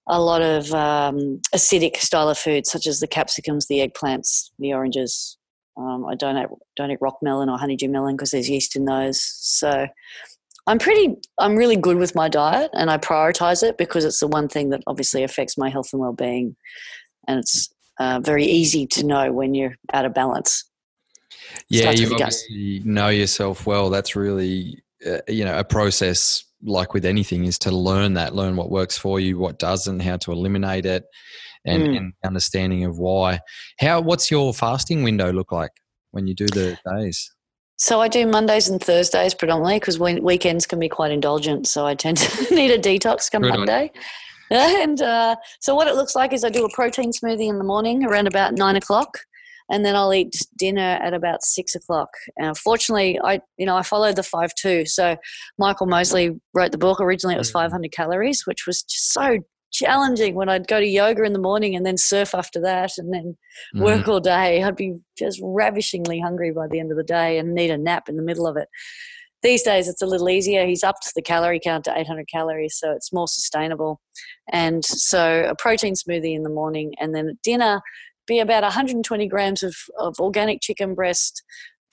a lot of um, acidic style of food, such as the capsicums, the eggplants, the oranges, um, I don't eat, don't eat rock melon or honeydew melon because there's yeast in those. So I'm pretty, I'm really good with my diet and I prioritize it because it's the one thing that obviously affects my health and well-being. And it's uh, very easy to know when you're out of balance. Yeah, you obviously know yourself well. That's really, uh, you know, a process like with anything is to learn that, learn what works for you, what doesn't, how to eliminate it and, mm. and understanding of why. How what's your fasting window look like when you do the days? So I do Mondays and Thursdays predominantly because weekends can be quite indulgent. So I tend to need a detox come Good Monday. And uh, so what it looks like is I do a protein smoothie in the morning around about nine o'clock, and then I'll eat dinner at about six o'clock. And fortunately, I you know I followed the five two. So Michael Mosley wrote the book. Originally, it was mm. 500 calories, which was just so challenging when I'd go to yoga in the morning and then surf after that and then work mm. all day. I'd be just ravishingly hungry by the end of the day and need a nap in the middle of it. These days it's a little easier. He's upped the calorie count to 800 calories, so it's more sustainable. And so a protein smoothie in the morning and then at dinner be about 120 grams of, of organic chicken breast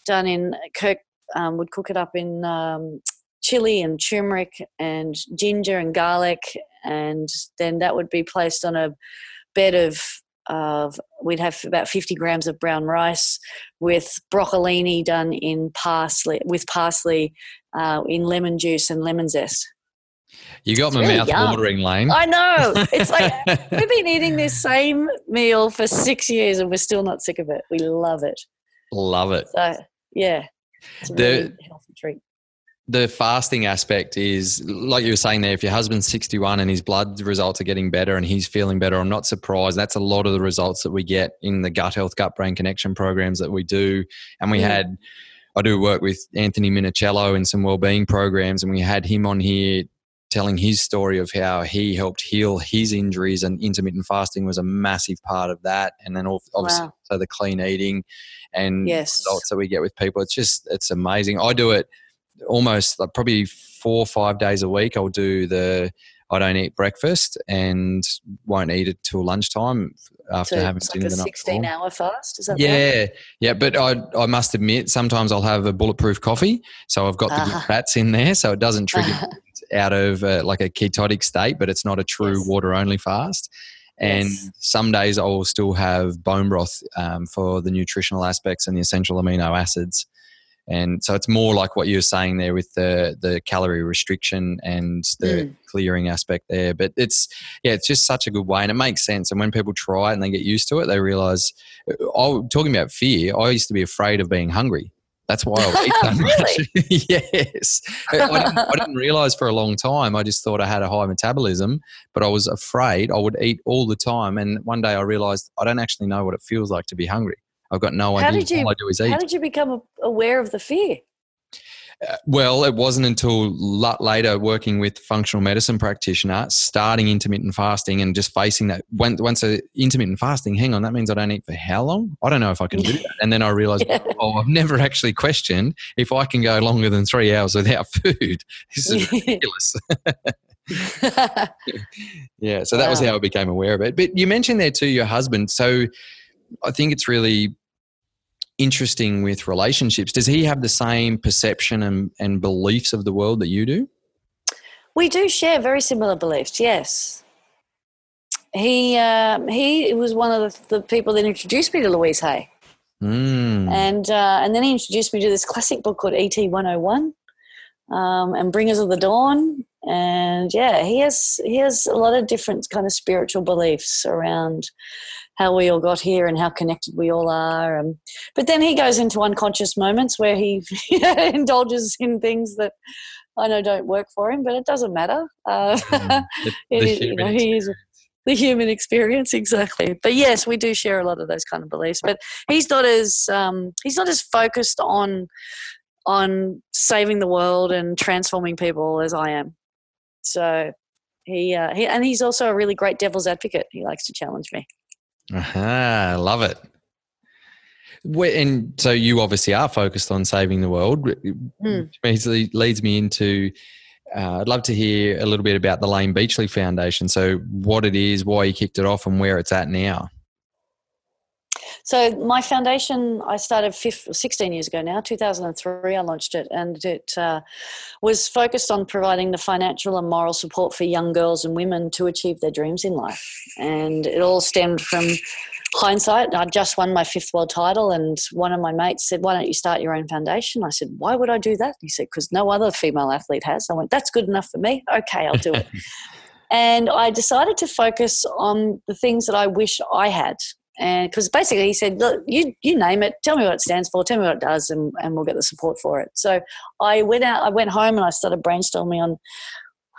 done in Kirk um, would cook it up in um, chili and turmeric and ginger and garlic and then that would be placed on a bed of of we'd have about 50 grams of brown rice with broccolini done in parsley with parsley uh, in lemon juice and lemon zest you got it's my really mouth yum. watering, Layne. I know. It's like we've been eating this same meal for six years and we're still not sick of it. We love it. Love it. So yeah, it's really the, the fasting aspect is like you were saying there if your husband's 61 and his blood results are getting better and he's feeling better i'm not surprised. That's a lot of the results that we get in the gut health gut brain connection programs that we do. And we had i do work with anthony minichiello in some well-being programs and we had him on here telling his story of how he helped heal his injuries and intermittent fasting was a massive part of that. And then obviously wow. so the clean eating and yes. results that we get with people it's just it's amazing. I do it almost like probably four or five days a week. I'll do the I don't eat breakfast and won't eat it till lunchtime after so having it's dinner like a 16 before. hour fast is that yeah right? yeah but I, I must admit sometimes i'll have a bulletproof coffee so i've got the uh-huh. fats in there so it doesn't trigger out of uh, like a ketotic state but it's not a true yes. water only fast and yes. some days i'll still have bone broth um, for the nutritional aspects and the essential amino acids and so it's more like what you were saying there with the the calorie restriction and the mm. clearing aspect there but it's yeah it's just such a good way and it makes sense and when people try it and they get used to it they realize oh talking about fear i used to be afraid of being hungry that's why I would eat that much. yes. I didn't, I didn't, realize for a long time. I just thought I had a high metabolism, but I was afraid I would eat all the time. And one day I realized I don't actually know what it feels like to be hungry. I've got no how idea. Did you, All I do is eat. How did you become aware of the fear? Uh, well, it wasn't until later working with functional medicine practitioner, starting intermittent fasting and just facing that. When, once a intermittent fasting, hang on, that means I don't eat for how long? I don't know if I can do that. And then I realized, yeah. oh, I've never actually questioned if I can go longer than three hours without food. This is ridiculous. yeah, so that wow. was how I became aware of it. But you mentioned there too your husband. So I think it's really interesting with relationships. Does he have the same perception and, and beliefs of the world that you do? We do share very similar beliefs, yes. He, uh, he was one of the, the, people that introduced me to Louise Hay. Mm. And, uh, and then he introduced me to this classic book called ET 101 um, and Bringers of the Dawn. And yeah, he has, he has a lot of different kind of spiritual beliefs around how we all got here and how connected we all are. Um, but then he goes into unconscious moments where he indulges in things that I know don't work for him, but it doesn't matter. Uh, mm, the, the you know, he is the human experience exactly. But yes, we do share a lot of those kind of beliefs. But he's not as um, he's not as focused on on saving the world and transforming people as I am. So he, uh, he and he's also a really great devil's advocate. He likes to challenge me. Aha, I love it. And so you obviously are focused on saving the world, mm. which leads me into. Uh, I'd love to hear a little bit about the Layne Beachley Foundation. So, what it is, why you kicked it off, and where it's at now. So my foundation, I started 15, 16 years ago now, 2003 I launched it and it uh, was focused on providing the financial and moral support for young girls and women to achieve their dreams in life. And it all stemmed from hindsight. I'd just won my fifth world title and one of my mates said, why don't you start your own foundation? I said, why would I do that? He said, because no other female athlete has. I went, that's good enough for me. Okay, I'll do it. and I decided to focus on the things that I wish I had and because basically he said, look, you you name it, tell me what it stands for, tell me what it does, and, and we'll get the support for it. So I went out, I went home, and I started brainstorming on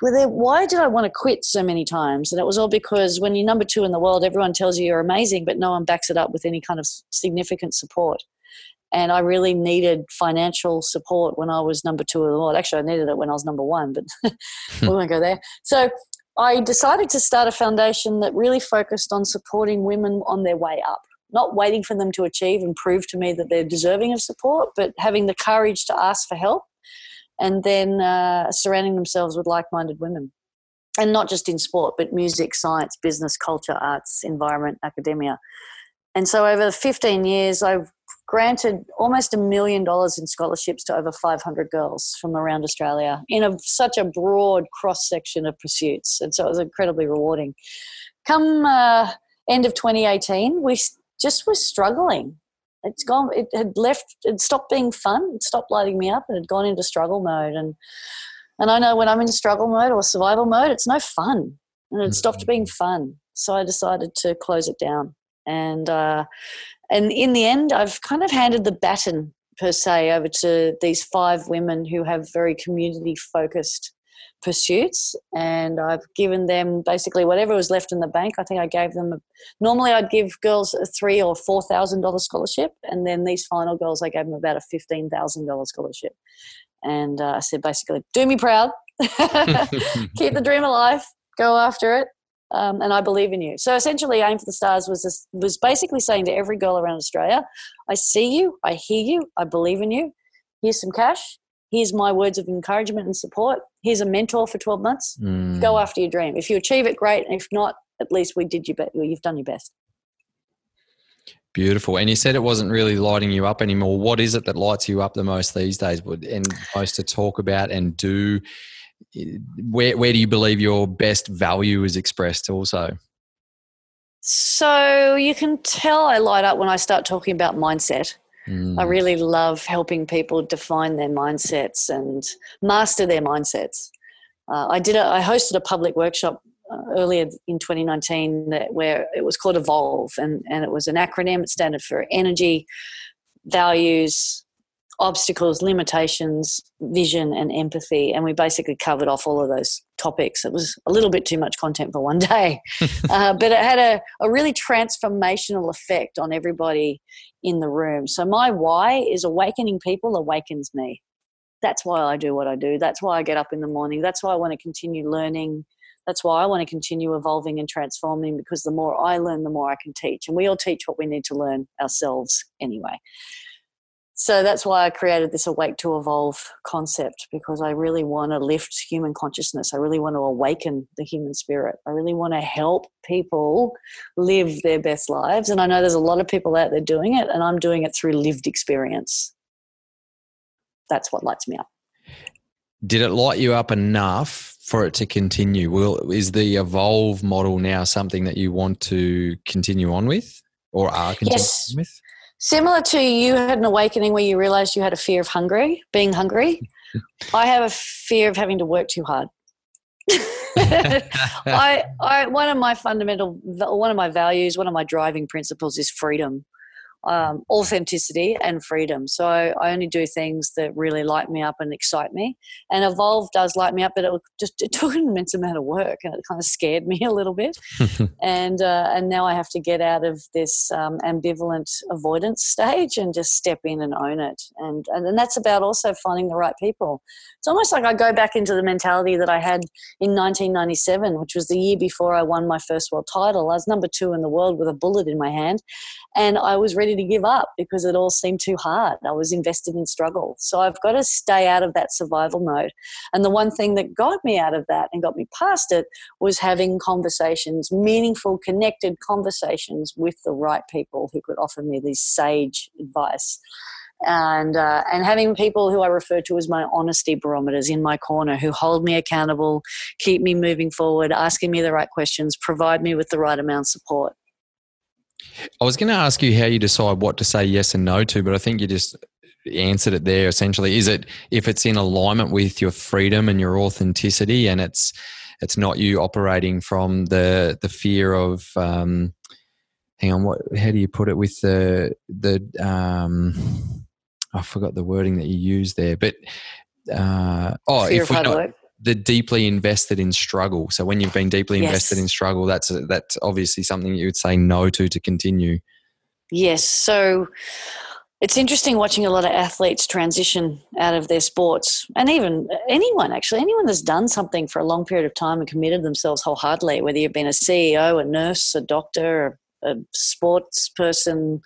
whether why did I want to quit so many times, and it was all because when you're number two in the world, everyone tells you you're amazing, but no one backs it up with any kind of significant support. And I really needed financial support when I was number two in the world. Actually, I needed it when I was number one, but we won't go there. So I decided to start a foundation that really focused on supporting women on their way up, not waiting for them to achieve and prove to me that they're deserving of support, but having the courage to ask for help and then uh, surrounding themselves with like minded women. And not just in sport, but music, science, business, culture, arts, environment, academia. And so over 15 years, I've granted almost a million dollars in scholarships to over 500 girls from around Australia in a, such a broad cross section of pursuits. And so it was incredibly rewarding. Come uh, end of 2018, we just were struggling. It's gone, it had left, it stopped being fun, it stopped lighting me up, and had gone into struggle mode. And, and I know when I'm in struggle mode or survival mode, it's no fun. And it stopped being fun. So I decided to close it down. And uh, and in the end, I've kind of handed the baton per se over to these five women who have very community focused pursuits and I've given them basically whatever was left in the bank. I think I gave them a, normally I'd give girls a three or four thousand dollar scholarship and then these final girls I gave them about a fifteen thousand dollar scholarship. And uh, I said basically, do me proud, keep the dream alive, go after it, um, and I believe in you. So essentially, Aim for the Stars was this, was basically saying to every girl around Australia, I see you, I hear you, I believe in you. Here's some cash. Here's my words of encouragement and support. Here's a mentor for 12 months. Mm. Go after your dream. If you achieve it, great. And if not, at least we did your best. You've done your best. Beautiful. And you said it wasn't really lighting you up anymore. What is it that lights you up the most these days and most to talk about and do where where do you believe your best value is expressed also? So you can tell I light up when I start talking about mindset. Mm. I really love helping people define their mindsets and master their mindsets. Uh, I did a, I hosted a public workshop uh, earlier in 2019 that, where it was called Evolve, and, and it was an acronym. It standard for energy, values, obstacles, limitations, vision, and empathy. And we basically covered off all of those topics. It was a little bit too much content for one day, uh, but it had a, a really transformational effect on everybody in the room. So, my why is awakening people awakens me. That's why I do what I do. That's why I get up in the morning. That's why I want to continue learning. That's why I want to continue evolving and transforming because the more I learn, the more I can teach. And we all teach what we need to learn ourselves anyway so that's why I created this Awake to Evolve concept because I really want to lift human consciousness. I really want to awaken the human spirit. I really want to help people live their best lives. And I know there's a lot of people out there doing it, and I'm doing it through lived experience. That's what lights me up. Did it light you up enough for it to continue? Will is the evolve model now something that you want to continue on with, or are continuing yes. with? Similar to you had an awakening where you realized you had a fear of hungry, being hungry. I have a fear of having to work too hard. I, I, one of my fundamental, one of my values, one of my driving principles is freedom um, authenticity and freedom. So I, only do things that really light me up and excite me. And Evolve does light me up, but it just it took an immense amount of work, and it kind of scared me a little bit. and uh, and now I have to get out of this um, ambivalent avoidance stage and just step in and own it. And, and and that's about also finding the right people. It's almost like I go back into the mentality that I had in 1997, which was the year before I won my first world title. I was number two in the world with a bullet in my hand, and I was ready to give up because it all seemed too hard. I was invested in struggle. So I've got to stay out of that survival mode. And the one thing that got me out of that and got me past it was having conversations, meaningful, connected conversations with the right people who could offer me this sage advice and uh, and having people who I refer to as my honesty barometers in my corner who hold me accountable, keep me moving forward, asking me the right questions, provide me with the right amount of support. I was going to ask you how you decide what to say yes and no to, but I think you just answered it there essentially. Is it if it's in alignment with your freedom and your authenticity and it's it's not you operating from the the fear of um, hang on what how do you put it with the the um, I forgot the wording that you used there, but uh, oh, fear if we not, the deeply invested in struggle. So when you've been deeply yes. invested in struggle, that's a, that's obviously something you would say no to to continue. Yes. So it's interesting watching a lot of athletes transition out of their sports, and even anyone actually, anyone that's done something for a long period of time and committed themselves wholeheartedly, whether you've been a CEO, a nurse, a doctor, a sports person,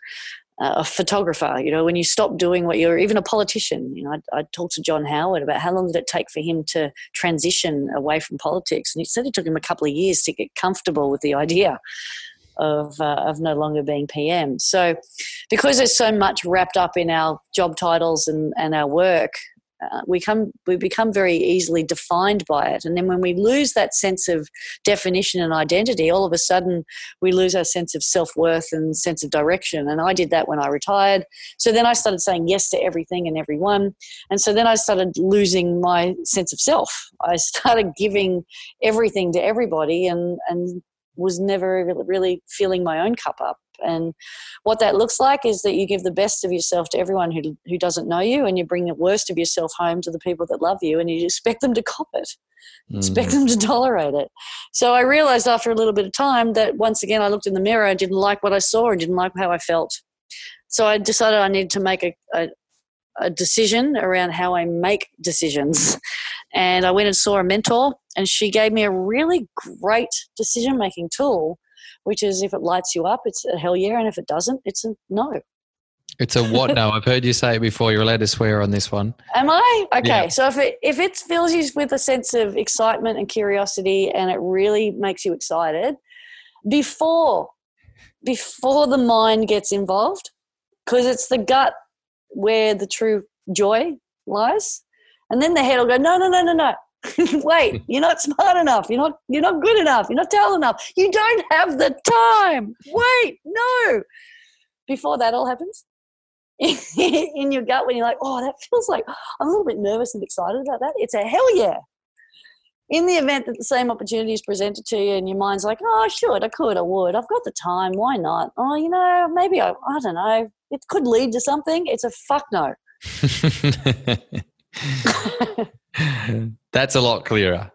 a photographer. You know, when you stop doing what you're, even a politician. You know, I, I, talked to John Howard about how long did it take for him to transition away from politics, and he said it took him a couple of years to get comfortable with the idea of uh, of no longer being PM. So, because there's so much wrapped up in our job titles and and our work, uh, we come we become very easily defined by it. And then when we lose that sense of definition and identity all of a sudden we lose our sense of self-worth and sense of direction. And i did that when i retired. So then i started saying yes to everything and everyone. And so then i started losing my sense of self. I started giving everything to everybody and and was never really filling my own cup up And what that looks like is that you give the best of yourself to everyone who, who doesn't know you, and you bring the worst of yourself home to the people that love you, and you expect them to cop it, mm. expect them to tolerate it. So I realized after a little bit of time that once again I looked in the mirror, I didn't like what I saw, and didn't like how I felt. So I decided I needed to make a, a a decision around how I make decisions. And I went and saw a mentor, and she gave me a really great decision making tool, which is if it lights you up, it's a hell yeah, and if it doesn't, it's a no. It's a what now? I've heard you say it before. You're allowed to swear on this one. Am I? Okay. Yeah. So if it if it fills you with a sense of excitement and curiosity and it really makes you excited, before before the mind gets involved, because it's the gut where the true joy lies. And then the head will go, no, no, no, no, no. Wait, you're not smart enough. You're not you're not good enough. You're not talented enough. You don't have the time. Wait, no. Before that all happens, in your gut when you're like, oh, that feels like I'm a little bit nervous and excited about that. It's a hell yeah. In the event that the same opportunity is presented to you and your mind's like, oh, I should, I could, I would, I've got the time, why not? Oh, you know, maybe I, I don't know, it could lead to something. It's a fuck no. that's a lot clearer.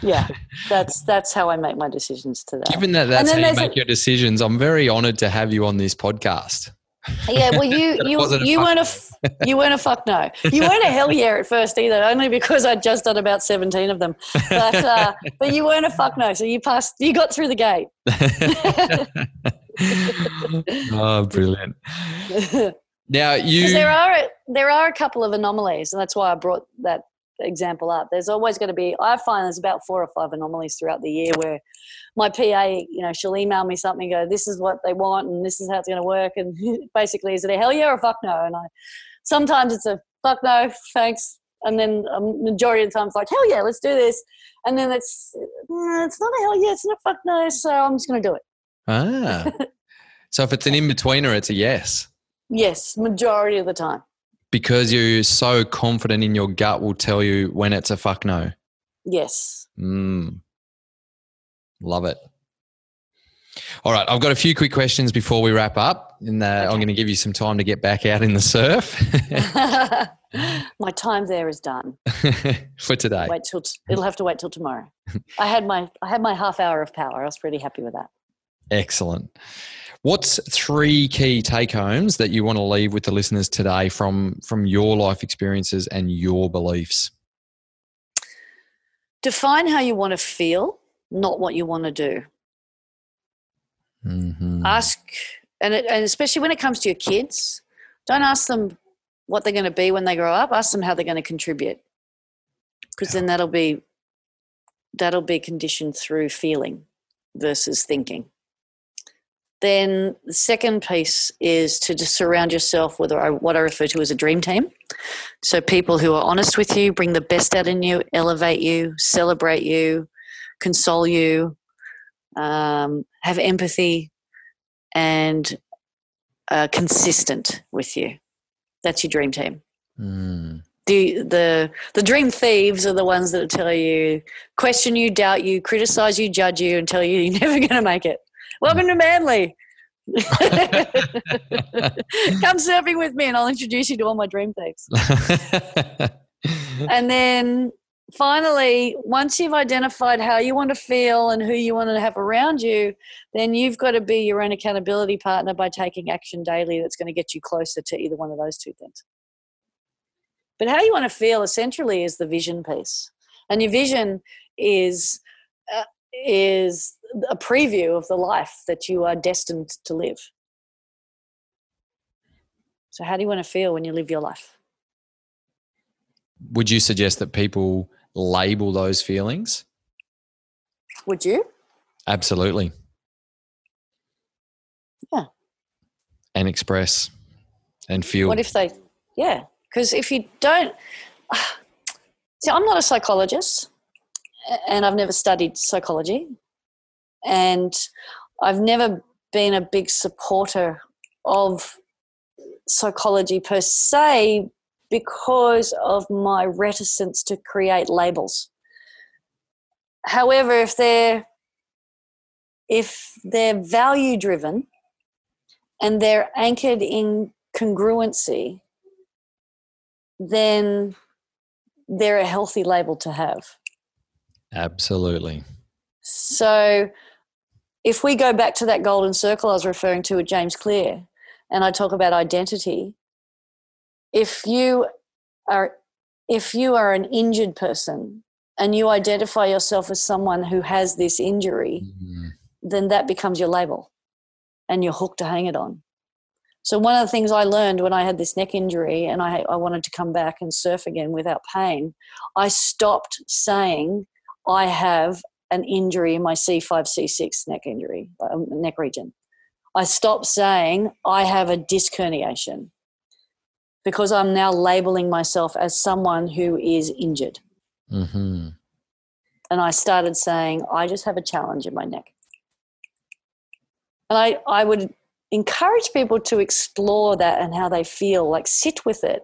Yeah, that's that's how I make my decisions today. Given that that's how you make a, your decisions, I'm very honoured to have you on this podcast. Yeah, well, you you you weren't a you weren't a fuck no. You weren't a hell yeah at first either, only because I'd just done about seventeen of them. But uh, but you weren't a fuck no, so you passed. You got through the gate. oh, brilliant! Now you there are there are a couple of anomalies, and that's why I brought that example up. There's always going to be. I find there's about four or five anomalies throughout the year where my PA, you know, she'll email me something, go, "This is what they want, and this is how it's going to work," and basically, is it a hell yeah or a fuck no? And I sometimes it's a fuck no, thanks, and then a majority of the time it's like hell yeah, let's do this, and then it's mm, it's not a hell yeah, it's not a fuck no, so I'm just going to do it. Ah, so if it's an in betweener, it's a yes. Yes, majority of the time. Because you're so confident in your gut will tell you when it's a fuck no. Yes. Mm. Love it. All right, I've got a few quick questions before we wrap up, and uh, okay. I'm going to give you some time to get back out in the surf. my time there is done for today. Wait till t- it'll have to wait till tomorrow. I had my I had my half hour of power. I was pretty happy with that. Excellent. What's three key take homes that you want to leave with the listeners today from from your life experiences and your beliefs? Define how you want to feel, not what you want to do. Mm-hmm. Ask, and, it, and especially when it comes to your kids, don't ask them what they're going to be when they grow up. Ask them how they're going to contribute, because yeah. then that'll be that'll be conditioned through feeling versus thinking. Then the second piece is to just surround yourself with what I refer to as a dream team. So people who are honest with you, bring the best out in you, elevate you, celebrate you, console you, um, have empathy, and are consistent with you. That's your dream team. Mm. The, the the dream thieves are the ones that tell you, question you, doubt you, criticize you, judge you, and tell you you're never going to make it. Welcome to Manly. Come surfing with me and I'll introduce you to all my dream things. and then finally, once you've identified how you want to feel and who you want to have around you, then you've got to be your own accountability partner by taking action daily that's going to get you closer to either one of those two things. But how you want to feel essentially is the vision piece. And your vision is uh, is a preview of the life that you are destined to live. So, how do you want to feel when you live your life? Would you suggest that people label those feelings? Would you? Absolutely. Yeah. And express and feel. What if they, yeah, because if you don't, see, I'm not a psychologist and I've never studied psychology, and I've never been a big supporter of psychology per se because of my reticence to create labels. However, if they're if they're value driven and they're anchored in congruency, then they're a healthy label to have. Absolutely. So if we go back to that golden circle I was referring to with James Clear, and I talk about identity, if you are if you are an injured person and you identify yourself as someone who has this injury, mm-hmm. then that becomes your label and your hook to hang it on. So, one of the things I learned when I had this neck injury and I, I wanted to come back and surf again without pain, I stopped saying, I have an injury in my C5, C6 neck injury, um, neck region. I stopped saying, I have a disc herniation because I'm now labeling myself as someone who is injured. Mm-hmm. And I started saying, I just have a challenge in my neck. And I, I would encourage people to explore that and how they feel, like sit with it.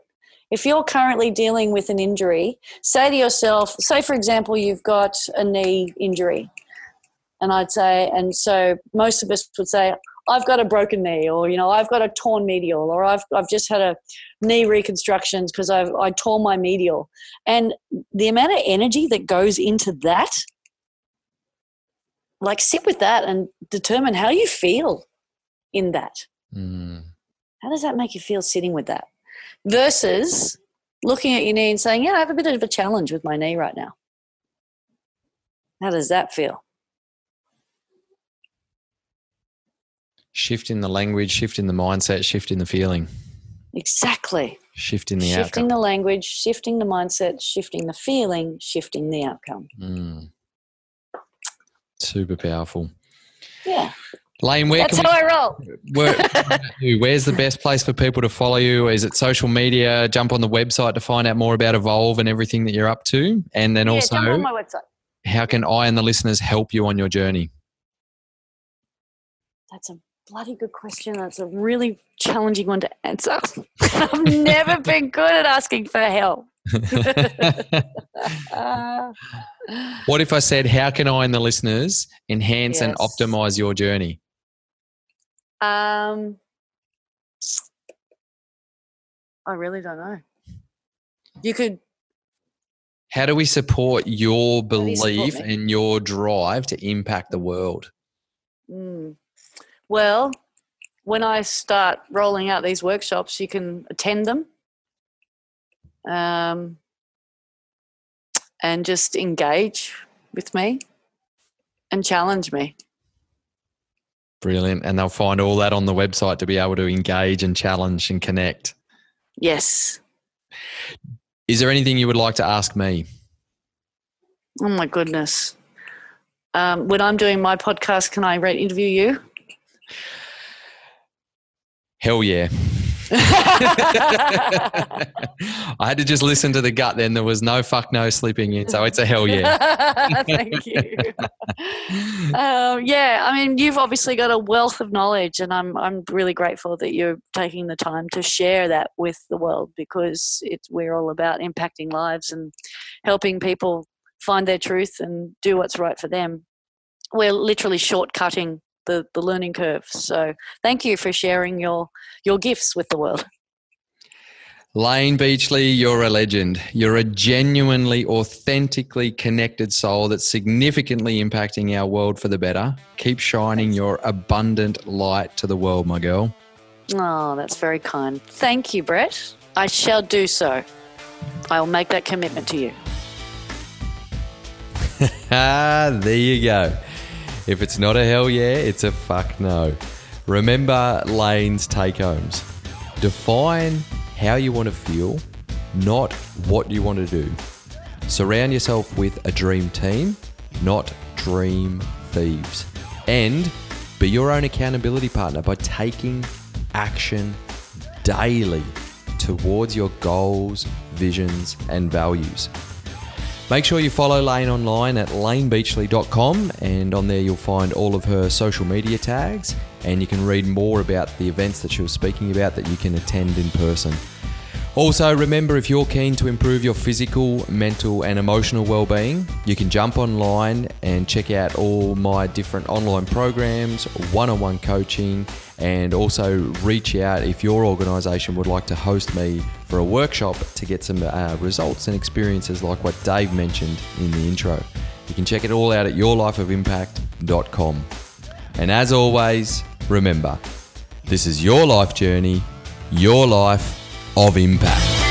If you're currently dealing with an injury, say to yourself, say for example, you've got a knee injury. And I'd say, and so most of us would say, I've got a broken knee, or you know, I've got a torn medial, or I've I've just had a knee reconstructions because I've I tore my medial, and the amount of energy that goes into that, like sit with that and determine how you feel in that. Mm. How does that make you feel sitting with that? Versus looking at your knee and saying, "Yeah, I have a bit of a challenge with my knee right now." How does that feel? Shift in the language, shift in the mindset, shift in the feeling. Exactly. Shifting the shifting outcome. the language, shifting the mindset, shifting the feeling, shifting the outcome. Mm. Super powerful. Yeah. Layne, where That's how we, I roll. Where, where's the best place for people to follow you? Is it social media? Jump on the website to find out more about Evolve and everything that you're up to. And then yeah, also, jump on my website. how can I and the listeners help you on your journey? That's a bloody good question. That's a really challenging one to answer. I've never been good at asking for help. what if I said, How can I and the listeners enhance yes. and optimize your journey? Um, I really don't know. You could. How do we support your belief support and your drive to impact the world? Mm. Well, when I start rolling out these workshops, you can attend them um, and just engage with me and challenge me. Brilliant. And they'll find all that on the website to be able to engage and challenge and connect. Yes. Is there anything you would like to ask me? Oh my goodness. Um, when I'm doing my podcast, can I interview you? Hell yeah. I had to just listen to the gut then. There was no fuck no sleeping in. So it's a hell yeah. Thank you. um, yeah, I mean, you've obviously got a wealth of knowledge, and I'm, I'm really grateful that you're taking the time to share that with the world because it's, we're all about impacting lives and helping people find their truth and do what's right for them. We're literally shortcutting the, the learning curve. So thank you for sharing your your gifts with the world. Layne Beachley, you're a legend. You're a genuinely, authentically connected soul that's significantly impacting our world for the better. Keep shining your abundant light to the world, my girl. Oh, that's very kind. Thank you, Brett. I shall do so. I'll make that commitment to you. ah, there you go. If it's not a hell yeah, it's a fuck no. Remember Layne's take homes. Define how you want to feel, not what you want to do. Surround yourself with a dream team, not dream thieves. And be your own accountability partner by taking action daily towards your goals, visions, and values. Make sure you follow Layne online at laynebeachley.com, and on there you'll find all of her social media tags, and you can read more about the events that she was speaking about that you can attend in person. Also, remember if you're keen to improve your physical, mental, and emotional well-being, you can jump online and check out all my different online programs, one-on-one coaching, and also reach out if your organisation would like to host me for a workshop to get some uh, results and experiences like what Dave mentioned in the intro. You can check it all out at yourlifeofimpact.com. And as always, remember, this is your life journey, your life of impact.